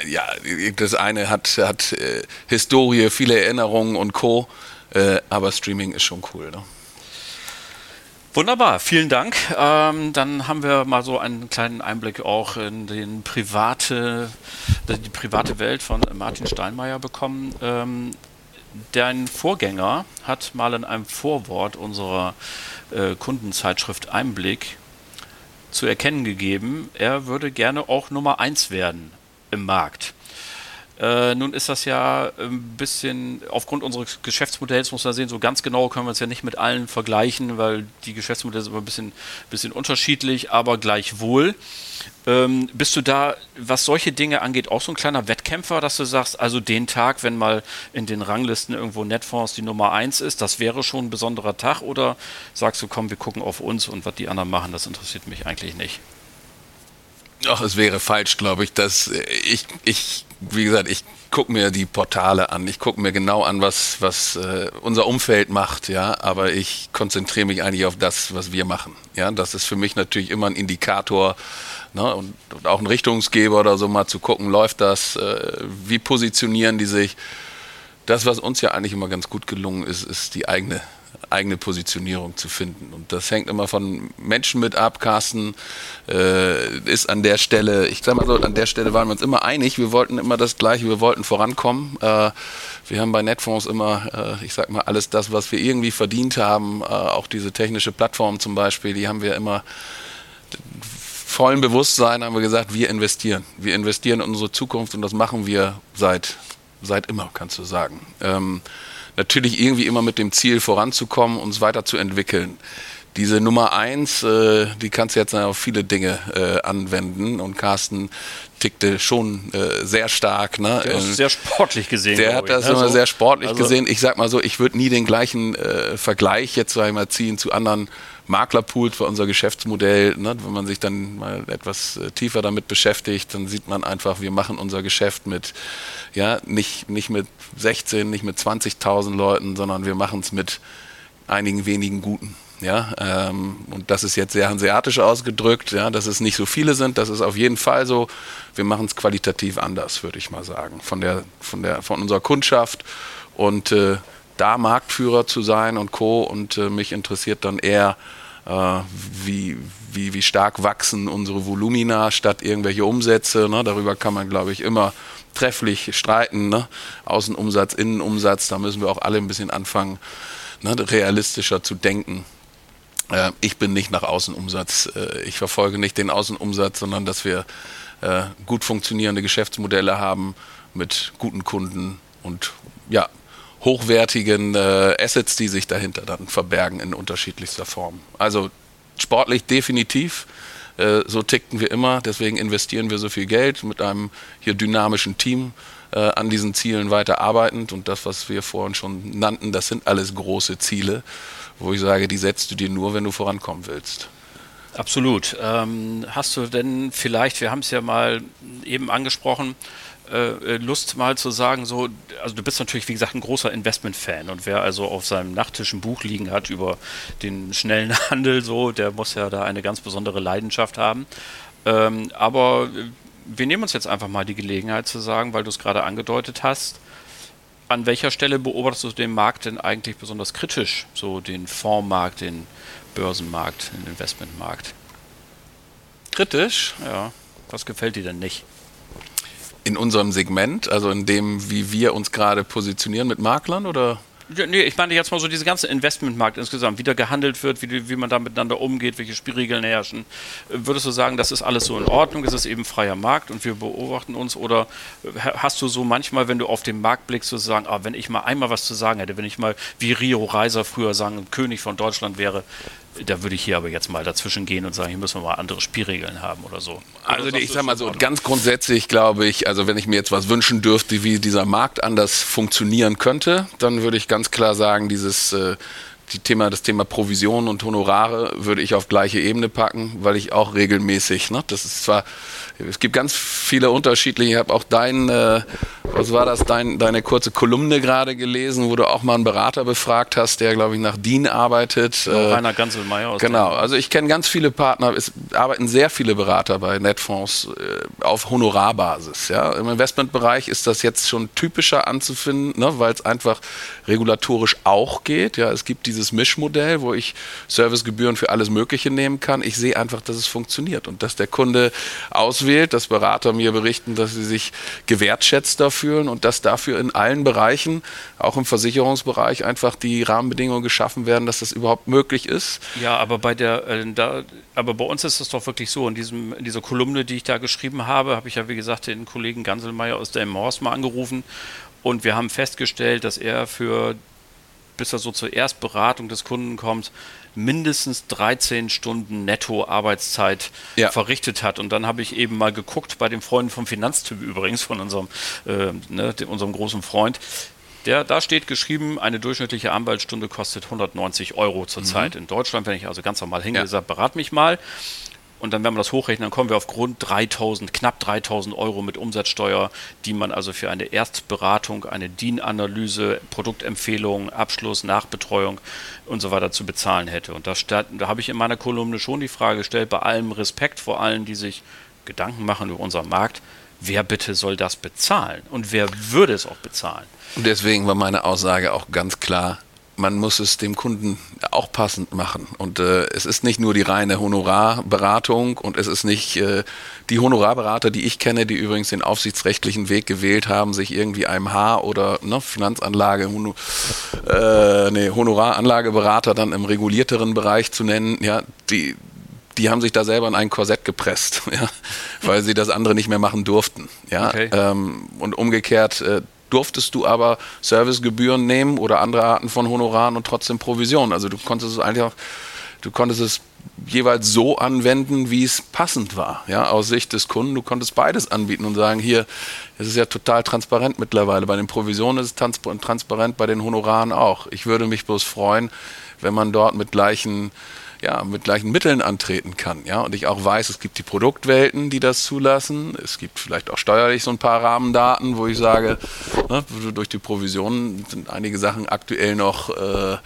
ja, das eine hat, hat äh, Historie, viele Erinnerungen und Co. Äh, aber Streaming ist schon cool. Ne? Wunderbar, vielen Dank. Ähm, dann haben wir mal so einen kleinen Einblick auch in den private, die private Welt von Martin Steinmeier bekommen. Ähm, dein Vorgänger hat mal in einem Vorwort unserer äh, Kundenzeitschrift Einblick zu erkennen gegeben, er würde gerne auch Nummer 1 werden im Markt. Äh, nun ist das ja ein bisschen, aufgrund unseres Geschäftsmodells muss man sehen, so ganz genau können wir es ja nicht mit allen vergleichen, weil die Geschäftsmodelle sind immer ein bisschen, bisschen unterschiedlich, aber gleichwohl. Ähm, bist du da, was solche Dinge angeht, auch so ein kleiner Wettkämpfer, dass du sagst, also den Tag, wenn mal in den Ranglisten irgendwo Netfonds die Nummer 1 ist, das wäre schon ein besonderer Tag oder sagst du, komm, wir gucken auf uns und was die anderen machen, das interessiert mich eigentlich nicht? Ach, es wäre falsch, glaube ich, dass ich, ich, wie gesagt, ich gucke mir die Portale an, ich gucke mir genau an, was, was äh, unser Umfeld macht, ja, aber ich konzentriere mich eigentlich auf das, was wir machen. Ja, das ist für mich natürlich immer ein Indikator ne, und, und auch ein Richtungsgeber oder so mal zu gucken, läuft das, äh, wie positionieren die sich. Das, was uns ja eigentlich immer ganz gut gelungen ist, ist die eigene eigene Positionierung zu finden. Und das hängt immer von Menschen mit ab. Carsten äh, ist an der Stelle, ich sag mal so, an der Stelle waren wir uns immer einig. Wir wollten immer das Gleiche, wir wollten vorankommen. Äh, wir haben bei Netfonds immer, äh, ich sag mal, alles das, was wir irgendwie verdient haben, äh, auch diese technische Plattform zum Beispiel, die haben wir immer vollen Bewusstsein haben wir gesagt, wir investieren. Wir investieren in unsere Zukunft und das machen wir seit, seit immer, kannst du sagen. Ähm, natürlich irgendwie immer mit dem Ziel voranzukommen, uns weiterzuentwickeln. Diese Nummer eins, äh, die kannst du jetzt auf viele Dinge äh, anwenden und Carsten tickte schon äh, sehr stark. Ne? Der ist ähm, sehr sportlich gesehen. Der hat das ne? immer so. sehr sportlich also gesehen. Ich sag mal so, ich würde nie den gleichen äh, Vergleich jetzt sag ich mal ziehen zu anderen Maklerpools für unser Geschäftsmodell. Ne? Wenn man sich dann mal etwas äh, tiefer damit beschäftigt, dann sieht man einfach, wir machen unser Geschäft mit, ja, nicht, nicht mit 16, nicht mit 20.000 Leuten, sondern wir machen es mit einigen wenigen Guten. Ja, ähm, und das ist jetzt sehr hanseatisch ausgedrückt, ja, dass es nicht so viele sind, das ist auf jeden Fall so. Wir machen es qualitativ anders, würde ich mal sagen, von der, von der, von unserer Kundschaft und äh, da Marktführer zu sein und Co. Und äh, mich interessiert dann eher, wie, wie, wie stark wachsen unsere Volumina statt irgendwelche Umsätze. Ne? Darüber kann man, glaube ich, immer trefflich streiten. Ne? Außenumsatz, Innenumsatz, da müssen wir auch alle ein bisschen anfangen, ne? realistischer zu denken. Äh, ich bin nicht nach Außenumsatz. Äh, ich verfolge nicht den Außenumsatz, sondern dass wir äh, gut funktionierende Geschäftsmodelle haben mit guten Kunden und ja, hochwertigen äh, Assets, die sich dahinter dann verbergen in unterschiedlichster Form. Also sportlich definitiv. Äh, so tickten wir immer, deswegen investieren wir so viel Geld mit einem hier dynamischen Team äh, an diesen Zielen weiter arbeitend. Und das, was wir vorhin schon nannten, das sind alles große Ziele, wo ich sage, die setzt du dir nur, wenn du vorankommen willst. Absolut. Ähm, hast du denn vielleicht, wir haben es ja mal eben angesprochen, äh, Lust mal zu sagen, so, also du bist natürlich, wie gesagt, ein großer Investment-Fan und wer also auf seinem Nachttisch ein Buch liegen hat über den schnellen *laughs* Handel, so, der muss ja da eine ganz besondere Leidenschaft haben. Ähm, aber wir nehmen uns jetzt einfach mal die Gelegenheit zu sagen, weil du es gerade angedeutet hast, an welcher Stelle beobachtest du den Markt denn eigentlich besonders kritisch? So den Fondsmarkt, den Börsenmarkt, den Investmentmarkt? Kritisch? Ja. Was gefällt dir denn nicht? In unserem Segment, also in dem, wie wir uns gerade positionieren mit Maklern oder? Nee, ich meine jetzt mal so diese ganze Investmentmarkt insgesamt, wie da gehandelt wird, wie, wie man da miteinander umgeht, welche Spielregeln herrschen. Würdest du sagen, das ist alles so in Ordnung, ist es eben freier Markt und wir beobachten uns? Oder hast du so manchmal, wenn du auf den Markt blickst, sozusagen, ah, wenn ich mal einmal was zu sagen hätte, wenn ich mal wie Rio Reiser früher sagen, König von Deutschland wäre, da würde ich hier aber jetzt mal dazwischen gehen und sagen, hier müssen wir mal andere Spielregeln haben oder so. Also oder ich sag mal so, ganz grundsätzlich glaube ich, also wenn ich mir jetzt was wünschen dürfte, wie dieser Markt anders funktionieren könnte, dann würde ich ganz klar sagen, dieses äh, die Thema, das Thema Provision und Honorare würde ich auf gleiche Ebene packen, weil ich auch regelmäßig, ne, das ist zwar es gibt ganz viele unterschiedliche. Ich habe auch dein, äh, was war das, dein, deine kurze Kolumne gerade gelesen, wo du auch mal einen Berater befragt hast, der, glaube ich, nach DIN arbeitet. Äh, Rainer Ganselmeier aus Genau, also ich kenne ganz viele Partner, es arbeiten sehr viele Berater bei Netfonds äh, auf Honorarbasis. Ja. Im Investmentbereich ist das jetzt schon typischer anzufinden, ne, weil es einfach regulatorisch auch geht. Ja. Es gibt dieses Mischmodell, wo ich Servicegebühren für alles Mögliche nehmen kann. Ich sehe einfach, dass es funktioniert und dass der Kunde auswählt, dass Berater mir berichten, dass sie sich gewertschätzter fühlen und dass dafür in allen Bereichen, auch im Versicherungsbereich, einfach die Rahmenbedingungen geschaffen werden, dass das überhaupt möglich ist. Ja, aber bei der, äh, da, aber bei uns ist es doch wirklich so. In, diesem, in dieser Kolumne, die ich da geschrieben habe, habe ich ja, wie gesagt, den Kollegen Ganselmeier aus der Horst mal angerufen und wir haben festgestellt, dass er für bis er so zur Erstberatung des Kunden kommt, mindestens 13 Stunden netto Arbeitszeit ja. verrichtet hat. Und dann habe ich eben mal geguckt bei den Freunden vom Finanztyp übrigens, von unserem, äh, ne, unserem großen Freund. Der, da steht geschrieben, eine durchschnittliche Anwaltsstunde kostet 190 Euro zurzeit mhm. in Deutschland. Wenn ich also ganz normal hingehe, ja. berat mich mal. Und dann, wenn wir das hochrechnen, dann kommen wir auf Grund 3000, knapp 3000 Euro mit Umsatzsteuer, die man also für eine Erstberatung, eine DIN-Analyse, Produktempfehlung, Abschluss, Nachbetreuung und so weiter zu bezahlen hätte. Und da, da habe ich in meiner Kolumne schon die Frage gestellt, bei allem Respekt vor allen, die sich Gedanken machen über unseren Markt, wer bitte soll das bezahlen? Und wer würde es auch bezahlen? Und deswegen war meine Aussage auch ganz klar, man muss es dem Kunden auch passend machen. Und äh, es ist nicht nur die reine Honorarberatung und es ist nicht äh, die Honorarberater, die ich kenne, die übrigens den aufsichtsrechtlichen Weg gewählt haben, sich irgendwie AMH oder ne, Finanzanlage, Hono, äh, nee, Honoraranlageberater dann im regulierteren Bereich zu nennen, ja, die, die haben sich da selber in ein Korsett gepresst, *laughs* ja, weil sie das andere nicht mehr machen durften. Ja, okay. ähm, und umgekehrt, äh, durftest du aber Servicegebühren nehmen oder andere Arten von Honoraren und trotzdem Provision. Also du konntest es auch, du konntest es jeweils so anwenden, wie es passend war, ja, aus Sicht des Kunden. Du konntest beides anbieten und sagen, hier, es ist ja total transparent mittlerweile. Bei den Provisionen ist es transparent, bei den Honoraren auch. Ich würde mich bloß freuen, wenn man dort mit gleichen ja, mit gleichen Mitteln antreten kann. Ja? Und ich auch weiß, es gibt die Produktwelten, die das zulassen. Es gibt vielleicht auch steuerlich so ein paar Rahmendaten, wo ich sage, ne, durch die Provisionen sind einige Sachen aktuell noch, äh,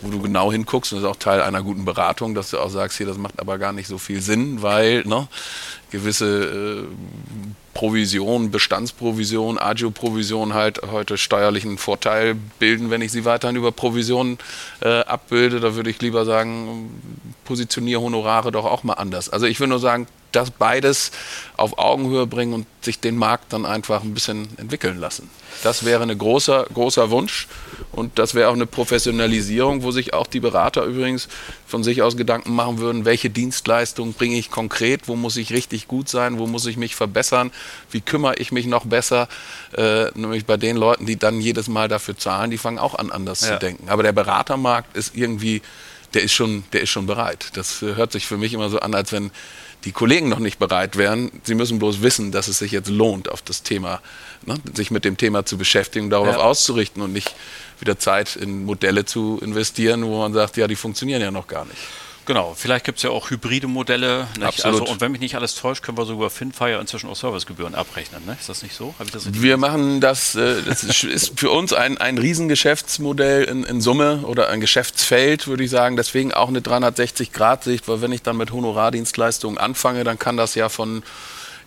wo du genau hinguckst. Und das ist auch Teil einer guten Beratung, dass du auch sagst, hier, das macht aber gar nicht so viel Sinn, weil ne, gewisse äh, Provision, Bestandsprovision, Agio-Provision halt heute steuerlichen Vorteil bilden, wenn ich sie weiterhin über Provisionen äh, abbilde. Da würde ich lieber sagen, positioniere Honorare doch auch mal anders. Also ich würde nur sagen, das beides auf Augenhöhe bringen und sich den Markt dann einfach ein bisschen entwickeln lassen. Das wäre ein großer, großer Wunsch und das wäre auch eine Professionalisierung, wo sich auch die Berater übrigens von sich aus Gedanken machen würden, welche Dienstleistung bringe ich konkret, wo muss ich richtig gut sein, wo muss ich mich verbessern, wie kümmere ich mich noch besser, äh, nämlich bei den Leuten, die dann jedes Mal dafür zahlen, die fangen auch an, anders ja. zu denken. Aber der Beratermarkt ist irgendwie, der ist schon, der ist schon bereit. Das hört sich für mich immer so an, als wenn die Kollegen noch nicht bereit wären. Sie müssen bloß wissen, dass es sich jetzt lohnt, auf das Thema, ne, sich mit dem Thema zu beschäftigen, darauf ja. auszurichten und nicht wieder Zeit in Modelle zu investieren, wo man sagt, ja, die funktionieren ja noch gar nicht. Genau, vielleicht gibt es ja auch hybride Modelle. Also, und wenn mich nicht alles täuscht, können wir sogar Finfire inzwischen auch Servicegebühren abrechnen. Ne? Ist das nicht so? Das wir machen das, äh, das ist für uns ein, ein Riesengeschäftsmodell in, in Summe oder ein Geschäftsfeld, würde ich sagen. Deswegen auch eine 360-Grad-Sicht, weil wenn ich dann mit Honorardienstleistungen anfange, dann kann das ja von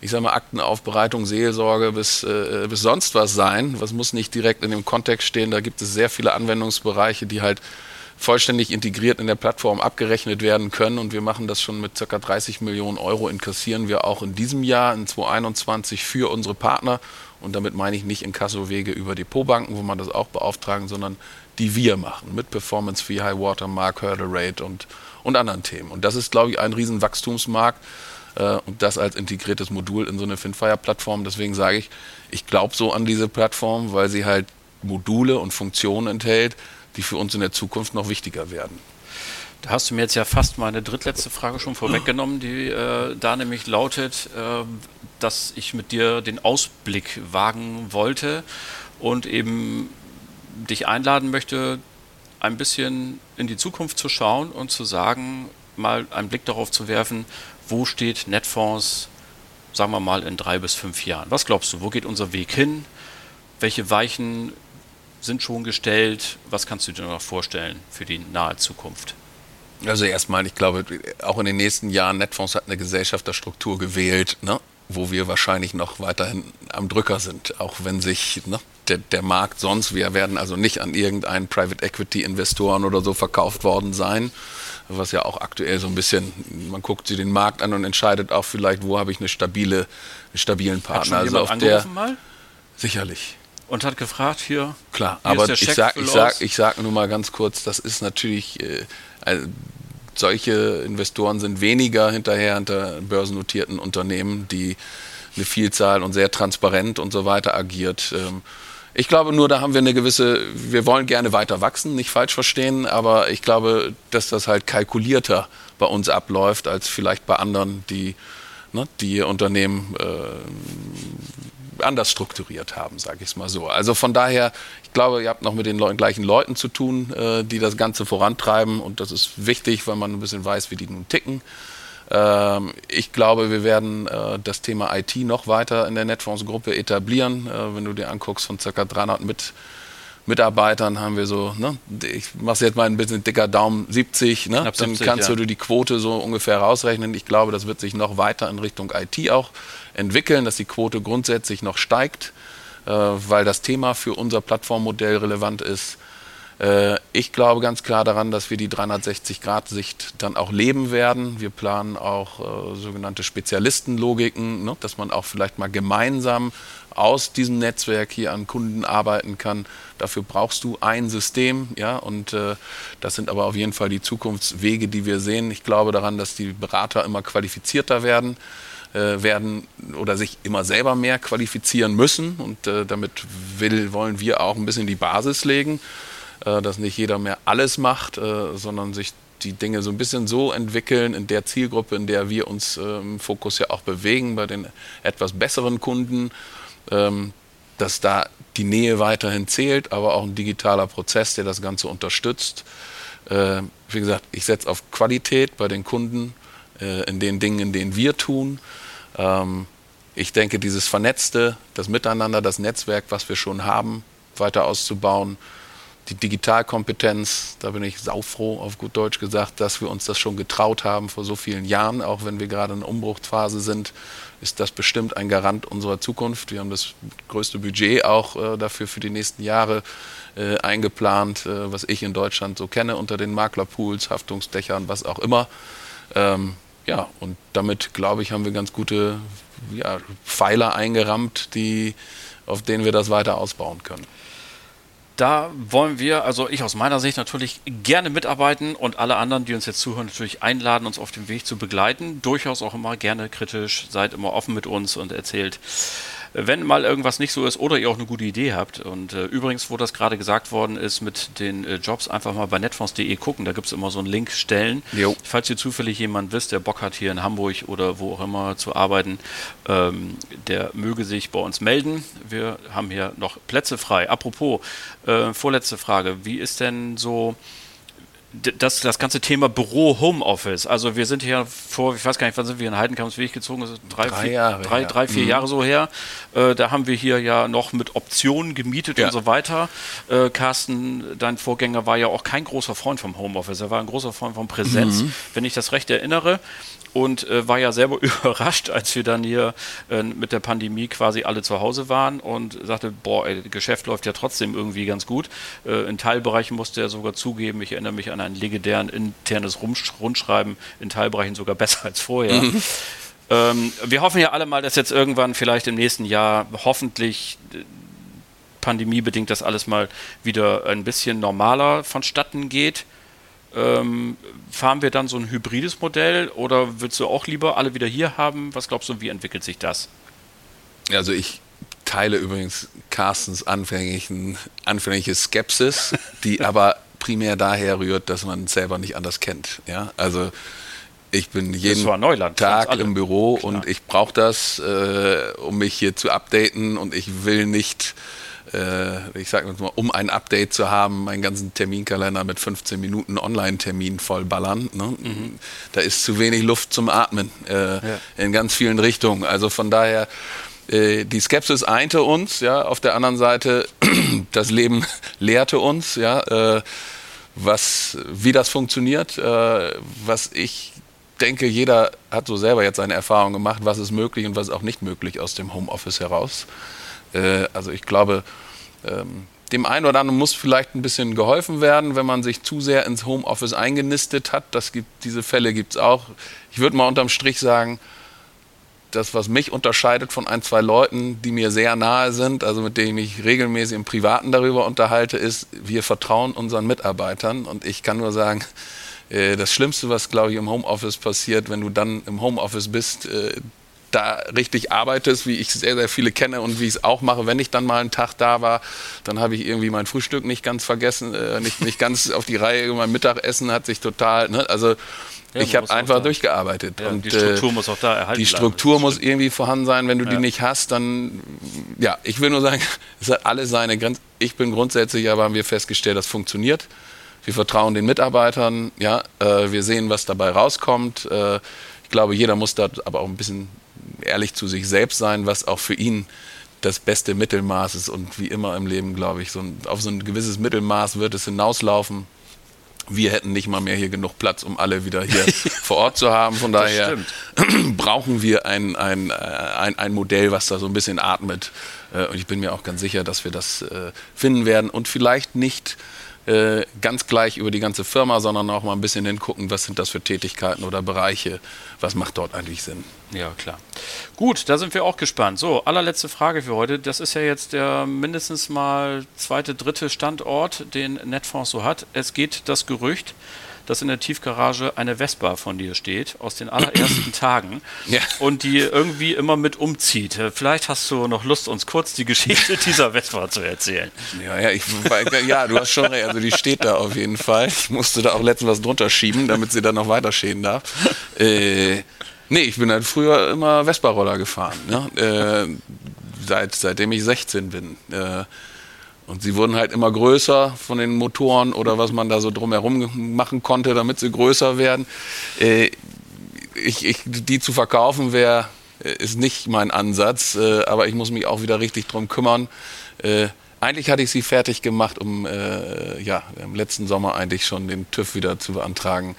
ich sage mal, Aktenaufbereitung, Seelsorge bis, äh, bis sonst was sein. Was muss nicht direkt in dem Kontext stehen. Da gibt es sehr viele Anwendungsbereiche, die halt vollständig integriert in der Plattform abgerechnet werden können. Und wir machen das schon mit ca. 30 Millionen Euro, inkassieren wir auch in diesem Jahr, in 2021, für unsere Partner. Und damit meine ich nicht Inkassowege über Depotbanken, wo man das auch beauftragen, sondern die wir machen mit Performance Fee, High Water Mark, Hurdle Rate und, und anderen Themen. Und das ist, glaube ich, ein riesen Wachstumsmarkt äh, und das als integriertes Modul in so eine Finfire-Plattform. Deswegen sage ich, ich glaube so an diese Plattform, weil sie halt Module und Funktionen enthält, die für uns in der Zukunft noch wichtiger werden. Da hast du mir jetzt ja fast meine drittletzte Frage schon vorweggenommen, die äh, da nämlich lautet, äh, dass ich mit dir den Ausblick wagen wollte und eben dich einladen möchte, ein bisschen in die Zukunft zu schauen und zu sagen, mal einen Blick darauf zu werfen, wo steht Netfonds, sagen wir mal, in drei bis fünf Jahren? Was glaubst du, wo geht unser Weg hin? Welche Weichen sind schon gestellt? Was kannst du dir noch vorstellen für die nahe Zukunft? Also erstmal, ich glaube, auch in den nächsten Jahren, Netfonds hat eine Gesellschafterstruktur gewählt, ne, wo wir wahrscheinlich noch weiterhin am Drücker sind, auch wenn sich ne, der, der, Markt sonst, wir werden also nicht an irgendeinen Private Equity Investoren oder so verkauft worden sein, was ja auch aktuell so ein bisschen, man guckt sich den Markt an und entscheidet auch vielleicht, wo habe ich eine stabile, einen stabilen Partner. Hat schon also auf der, mal? Sicherlich. Und hat gefragt, hier. Klar, hier aber ich sag, ich, sag, ich sag nur mal ganz kurz, das ist natürlich, äh, also solche Investoren sind weniger hinterher hinter börsennotierten Unternehmen, die eine Vielzahl und sehr transparent und so weiter agiert. Ähm, ich glaube nur, da haben wir eine gewisse, wir wollen gerne weiter wachsen, nicht falsch verstehen, aber ich glaube, dass das halt kalkulierter bei uns abläuft als vielleicht bei anderen, die ne, die Unternehmen äh, anders strukturiert haben, sage ich es mal so. Also von daher, ich glaube, ihr habt noch mit den Leuten, gleichen Leuten zu tun, äh, die das Ganze vorantreiben und das ist wichtig, weil man ein bisschen weiß, wie die nun ticken. Ähm, ich glaube, wir werden äh, das Thema IT noch weiter in der Netfonds-Gruppe etablieren. Äh, wenn du dir anguckst, von ca. 300 mit Mitarbeitern haben wir so, ne, ich mache jetzt mal ein bisschen dicker Daumen, 70, ne, dann 70, kannst ja. du die Quote so ungefähr rausrechnen. Ich glaube, das wird sich noch weiter in Richtung IT auch entwickeln, dass die Quote grundsätzlich noch steigt, äh, weil das Thema für unser Plattformmodell relevant ist. Äh, ich glaube ganz klar daran, dass wir die 360-Grad-Sicht dann auch leben werden. Wir planen auch äh, sogenannte Spezialistenlogiken, ne, dass man auch vielleicht mal gemeinsam aus diesem Netzwerk hier an Kunden arbeiten kann. Dafür brauchst du ein System, ja, und äh, das sind aber auf jeden Fall die Zukunftswege, die wir sehen. Ich glaube daran, dass die Berater immer qualifizierter werden äh, werden oder sich immer selber mehr qualifizieren müssen und äh, damit will, wollen wir auch ein bisschen die Basis legen. Äh, dass nicht jeder mehr alles macht, äh, sondern sich die Dinge so ein bisschen so entwickeln in der Zielgruppe, in der wir uns im Fokus ja auch bewegen, bei den etwas besseren Kunden, ähm, dass da die Nähe weiterhin zählt, aber auch ein digitaler Prozess, der das Ganze unterstützt. Wie gesagt, ich setze auf Qualität bei den Kunden, in den Dingen, in denen wir tun. Ähm, ich denke, dieses Vernetzte, das Miteinander, das Netzwerk, was wir schon haben, weiter auszubauen, die Digitalkompetenz, da bin ich saufroh, auf gut Deutsch gesagt, dass wir uns das schon getraut haben vor so vielen Jahren, auch wenn wir gerade in der Umbruchsphase sind, ist das bestimmt ein Garant unserer Zukunft. Wir haben das größte Budget auch äh, dafür für die nächsten Jahre äh, eingeplant, äh, was ich in Deutschland so kenne unter den Maklerpools, Haftungsdächern, was auch immer. Ähm, ja, und damit, glaube ich, haben wir ganz gute ja, Pfeiler eingerammt, die, auf denen wir das weiter ausbauen können da wollen wir, also ich aus meiner Sicht natürlich gerne mitarbeiten und alle anderen, die uns jetzt zuhören, natürlich einladen, uns auf dem Weg zu begleiten. Durchaus auch immer gerne kritisch, seid immer offen mit uns und erzählt wenn mal irgendwas nicht so ist oder ihr auch eine gute Idee habt. Und äh, übrigens, wo das gerade gesagt worden ist mit den äh, Jobs, einfach mal bei netfonds.de gucken. Da gibt es immer so einen Link stellen. Jo. Falls ihr zufällig jemanden wisst, der Bock hat, hier in Hamburg oder wo auch immer zu arbeiten, ähm, der möge sich bei uns melden. Wir haben hier noch Plätze frei. Apropos, äh, vorletzte Frage. Wie ist denn so das, das ganze Thema Büro, Homeoffice. Also wir sind hier vor, ich weiß gar nicht, wann sind wir in Heidenkampsweg gezogen? Das ist drei, drei, vier, Jahre, drei, ja. drei vier mhm. Jahre so her. Äh, da haben wir hier ja noch mit Optionen gemietet ja. und so weiter. Äh, Carsten, dein Vorgänger, war ja auch kein großer Freund vom Homeoffice. Er war ein großer Freund von Präsenz, mhm. wenn ich das recht erinnere und äh, war ja selber *laughs* überrascht, als wir dann hier äh, mit der Pandemie quasi alle zu Hause waren und sagte, boah, ey, das Geschäft läuft ja trotzdem irgendwie ganz gut. Äh, in Teilbereichen musste er sogar zugeben, ich erinnere mich an ein legendären internes Rundschreiben, in Teilbereichen sogar *laughs* besser als vorher. Mhm. Ähm, wir hoffen ja alle mal, dass jetzt irgendwann vielleicht im nächsten Jahr hoffentlich äh, pandemiebedingt das alles mal wieder ein bisschen normaler vonstatten geht. Ähm, fahren wir dann so ein hybrides Modell oder würdest du auch lieber alle wieder hier haben? Was glaubst du, wie entwickelt sich das? Also ich teile übrigens Carstens anfänglichen, anfängliche Skepsis, *laughs* die aber primär daher rührt, dass man es selber nicht anders kennt. Ja, also ich bin jeden Tag im Büro Klar. und ich brauche das, äh, um mich hier zu updaten und ich will nicht ich sage mal, um ein Update zu haben, meinen ganzen Terminkalender mit 15 Minuten Online-Termin vollballern. Ne? Mhm. Da ist zu wenig Luft zum Atmen äh, ja. in ganz vielen Richtungen. Also von daher, äh, die Skepsis einte uns, ja, auf der anderen Seite, *clears throat* das Leben *laughs* lehrte uns, ja, äh, was, wie das funktioniert, äh, was ich denke, jeder hat so selber jetzt seine Erfahrung gemacht, was ist möglich und was ist auch nicht möglich aus dem Homeoffice heraus. Äh, also ich glaube, ähm, dem einen oder anderen muss vielleicht ein bisschen geholfen werden, wenn man sich zu sehr ins Homeoffice eingenistet hat. Das gibt, diese Fälle gibt es auch. Ich würde mal unterm Strich sagen, das, was mich unterscheidet von ein, zwei Leuten, die mir sehr nahe sind, also mit denen ich regelmäßig im Privaten darüber unterhalte, ist, wir vertrauen unseren Mitarbeitern. Und ich kann nur sagen, äh, das Schlimmste, was, glaube ich, im Homeoffice passiert, wenn du dann im Homeoffice bist, äh, da richtig arbeitest, wie ich sehr, sehr viele kenne und wie ich es auch mache. Wenn ich dann mal einen Tag da war, dann habe ich irgendwie mein Frühstück nicht ganz vergessen, äh, nicht, nicht ganz auf die Reihe. Mein Mittagessen hat sich total, ne? also ja, ich habe einfach durchgearbeitet. Ja, und die Struktur äh, muss auch da erhalten Die Struktur bleiben, muss irgendwie vorhanden sein. Wenn du ja. die nicht hast, dann, ja, ich will nur sagen, *laughs* es hat alle seine Grenzen. Ich bin grundsätzlich, aber haben wir festgestellt, das funktioniert. Wir vertrauen den Mitarbeitern, ja, äh, wir sehen, was dabei rauskommt. Äh, ich glaube, jeder muss da aber auch ein bisschen ehrlich zu sich selbst sein, was auch für ihn das beste Mittelmaß ist. Und wie immer im Leben, glaube ich, so ein, auf so ein gewisses Mittelmaß wird es hinauslaufen. Wir hätten nicht mal mehr hier genug Platz, um alle wieder hier *laughs* vor Ort zu haben. Von daher *clears throat* brauchen wir ein, ein, äh, ein, ein Modell, was da so ein bisschen atmet. Äh, und ich bin mir auch ganz sicher, dass wir das äh, finden werden und vielleicht nicht äh, ganz gleich über die ganze Firma, sondern auch mal ein bisschen hingucken, was sind das für Tätigkeiten oder Bereiche, was macht dort eigentlich Sinn. Ja, klar. Gut, da sind wir auch gespannt. So, allerletzte Frage für heute. Das ist ja jetzt der mindestens mal zweite, dritte Standort, den Netfonds so hat. Es geht das Gerücht, dass in der Tiefgarage eine Vespa von dir steht, aus den allerersten *clears throat* Tagen. Ja. Und die irgendwie immer mit umzieht. Vielleicht hast du noch Lust, uns kurz die Geschichte *laughs* dieser Vespa zu erzählen. Ja, ja, ich, ja, du hast schon recht. Also die steht da auf jeden Fall. Ich musste da auch letztens was drunter schieben, damit sie dann noch weiter stehen darf. Äh, nee, ich bin halt früher immer Vespa-Roller gefahren. Ne? Äh, seit, seitdem ich 16 bin. Äh, und sie wurden halt immer größer von den Motoren oder was man da so drumherum machen konnte, damit sie größer werden. Äh, ich, ich, die zu verkaufen wäre äh, ist nicht mein Ansatz, äh, aber ich muss mich auch wieder richtig drum kümmern. Eigentlich hatte ich sie fertig gemacht, um ja, im letzten Sommer eigentlich schon den TÜV wieder zu beantragen.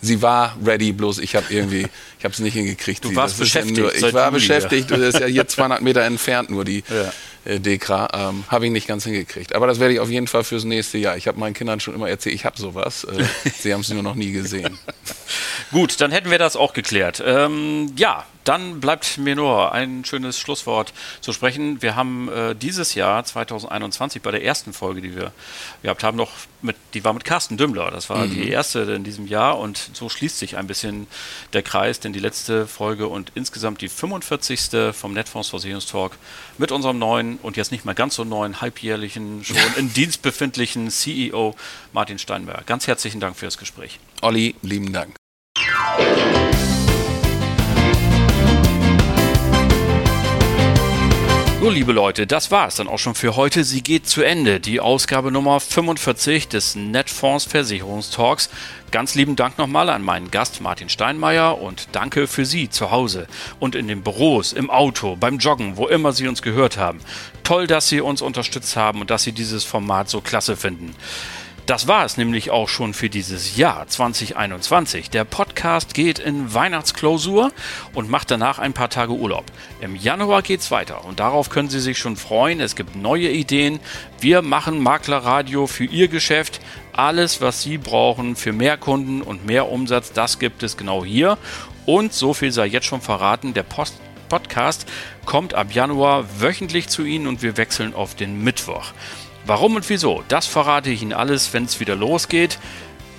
sie war ready, bloß ich habe irgendwie, ich habe es nicht hingekriegt. Du warst beschäftigt. Ja nur, ich war beschäftigt, das ist ja hier *laughs* 200 Meter entfernt nur die, ja äh, Dekra, ähm, habe ich nicht ganz hingekriegt. Aber das werde ich auf jeden Fall fürs nächste Jahr. Ich habe meinen Kindern schon immer erzählt, ich habe sowas. Äh, *laughs* sie haben es nur noch nie gesehen. Gut, dann hätten wir das auch geklärt. Ähm, ja, dann bleibt mir nur ein schönes Schlusswort zu sprechen. Wir haben äh, dieses Jahr 2021 bei der ersten Folge, die wir gehabt haben, noch mit, die war mit Carsten Dümmler. Das war mhm. die erste in diesem Jahr und so schließt sich ein bisschen der Kreis, denn die letzte Folge und insgesamt die 45. vom Netfonds Versicherungstalk mit unserem neuen und jetzt nicht mehr ganz so neuen, halbjährlichen, schon *laughs* in Dienst befindlichen CEO Martin Steinberg. Ganz herzlichen Dank für das Gespräch. Olli, lieben Dank. So, liebe Leute, das war es dann auch schon für heute. Sie geht zu Ende. Die Ausgabe Nummer 45 des Netfonds Versicherungstalks. Ganz lieben Dank nochmal an meinen Gast Martin Steinmeier und danke für Sie zu Hause und in den Büros, im Auto, beim Joggen, wo immer Sie uns gehört haben. Toll, dass Sie uns unterstützt haben und dass Sie dieses Format so klasse finden. Das war es nämlich auch schon für dieses Jahr 2021. Der Podcast geht in Weihnachtsklausur und macht danach ein paar Tage Urlaub. Im Januar geht's weiter und darauf können Sie sich schon freuen. Es gibt neue Ideen. Wir machen Maklerradio für Ihr Geschäft. Alles, was Sie brauchen für mehr Kunden und mehr Umsatz, das gibt es genau hier. Und so viel sei jetzt schon verraten, der Post Podcast kommt ab Januar wöchentlich zu Ihnen und wir wechseln auf den Mittwoch. Warum und wieso, das verrate ich Ihnen alles, wenn es wieder losgeht.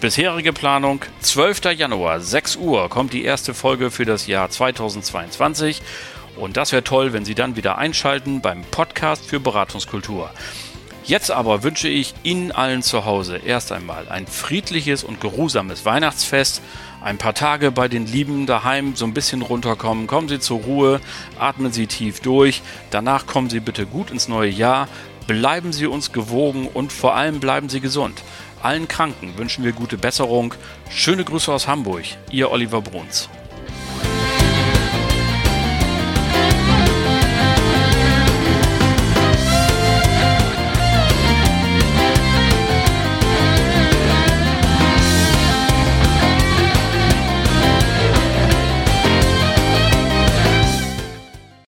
Bisherige Planung, 12. Januar, 6 Uhr kommt die erste Folge für das Jahr 2022. Und das wäre toll, wenn Sie dann wieder einschalten beim Podcast für Beratungskultur. Jetzt aber wünsche ich Ihnen allen zu Hause erst einmal ein friedliches und geruhsames Weihnachtsfest, ein paar Tage bei den Lieben daheim so ein bisschen runterkommen, kommen Sie zur Ruhe, atmen Sie tief durch, danach kommen Sie bitte gut ins neue Jahr, Bleiben Sie uns gewogen und vor allem bleiben Sie gesund. Allen Kranken wünschen wir gute Besserung. Schöne Grüße aus Hamburg, Ihr Oliver Bruns.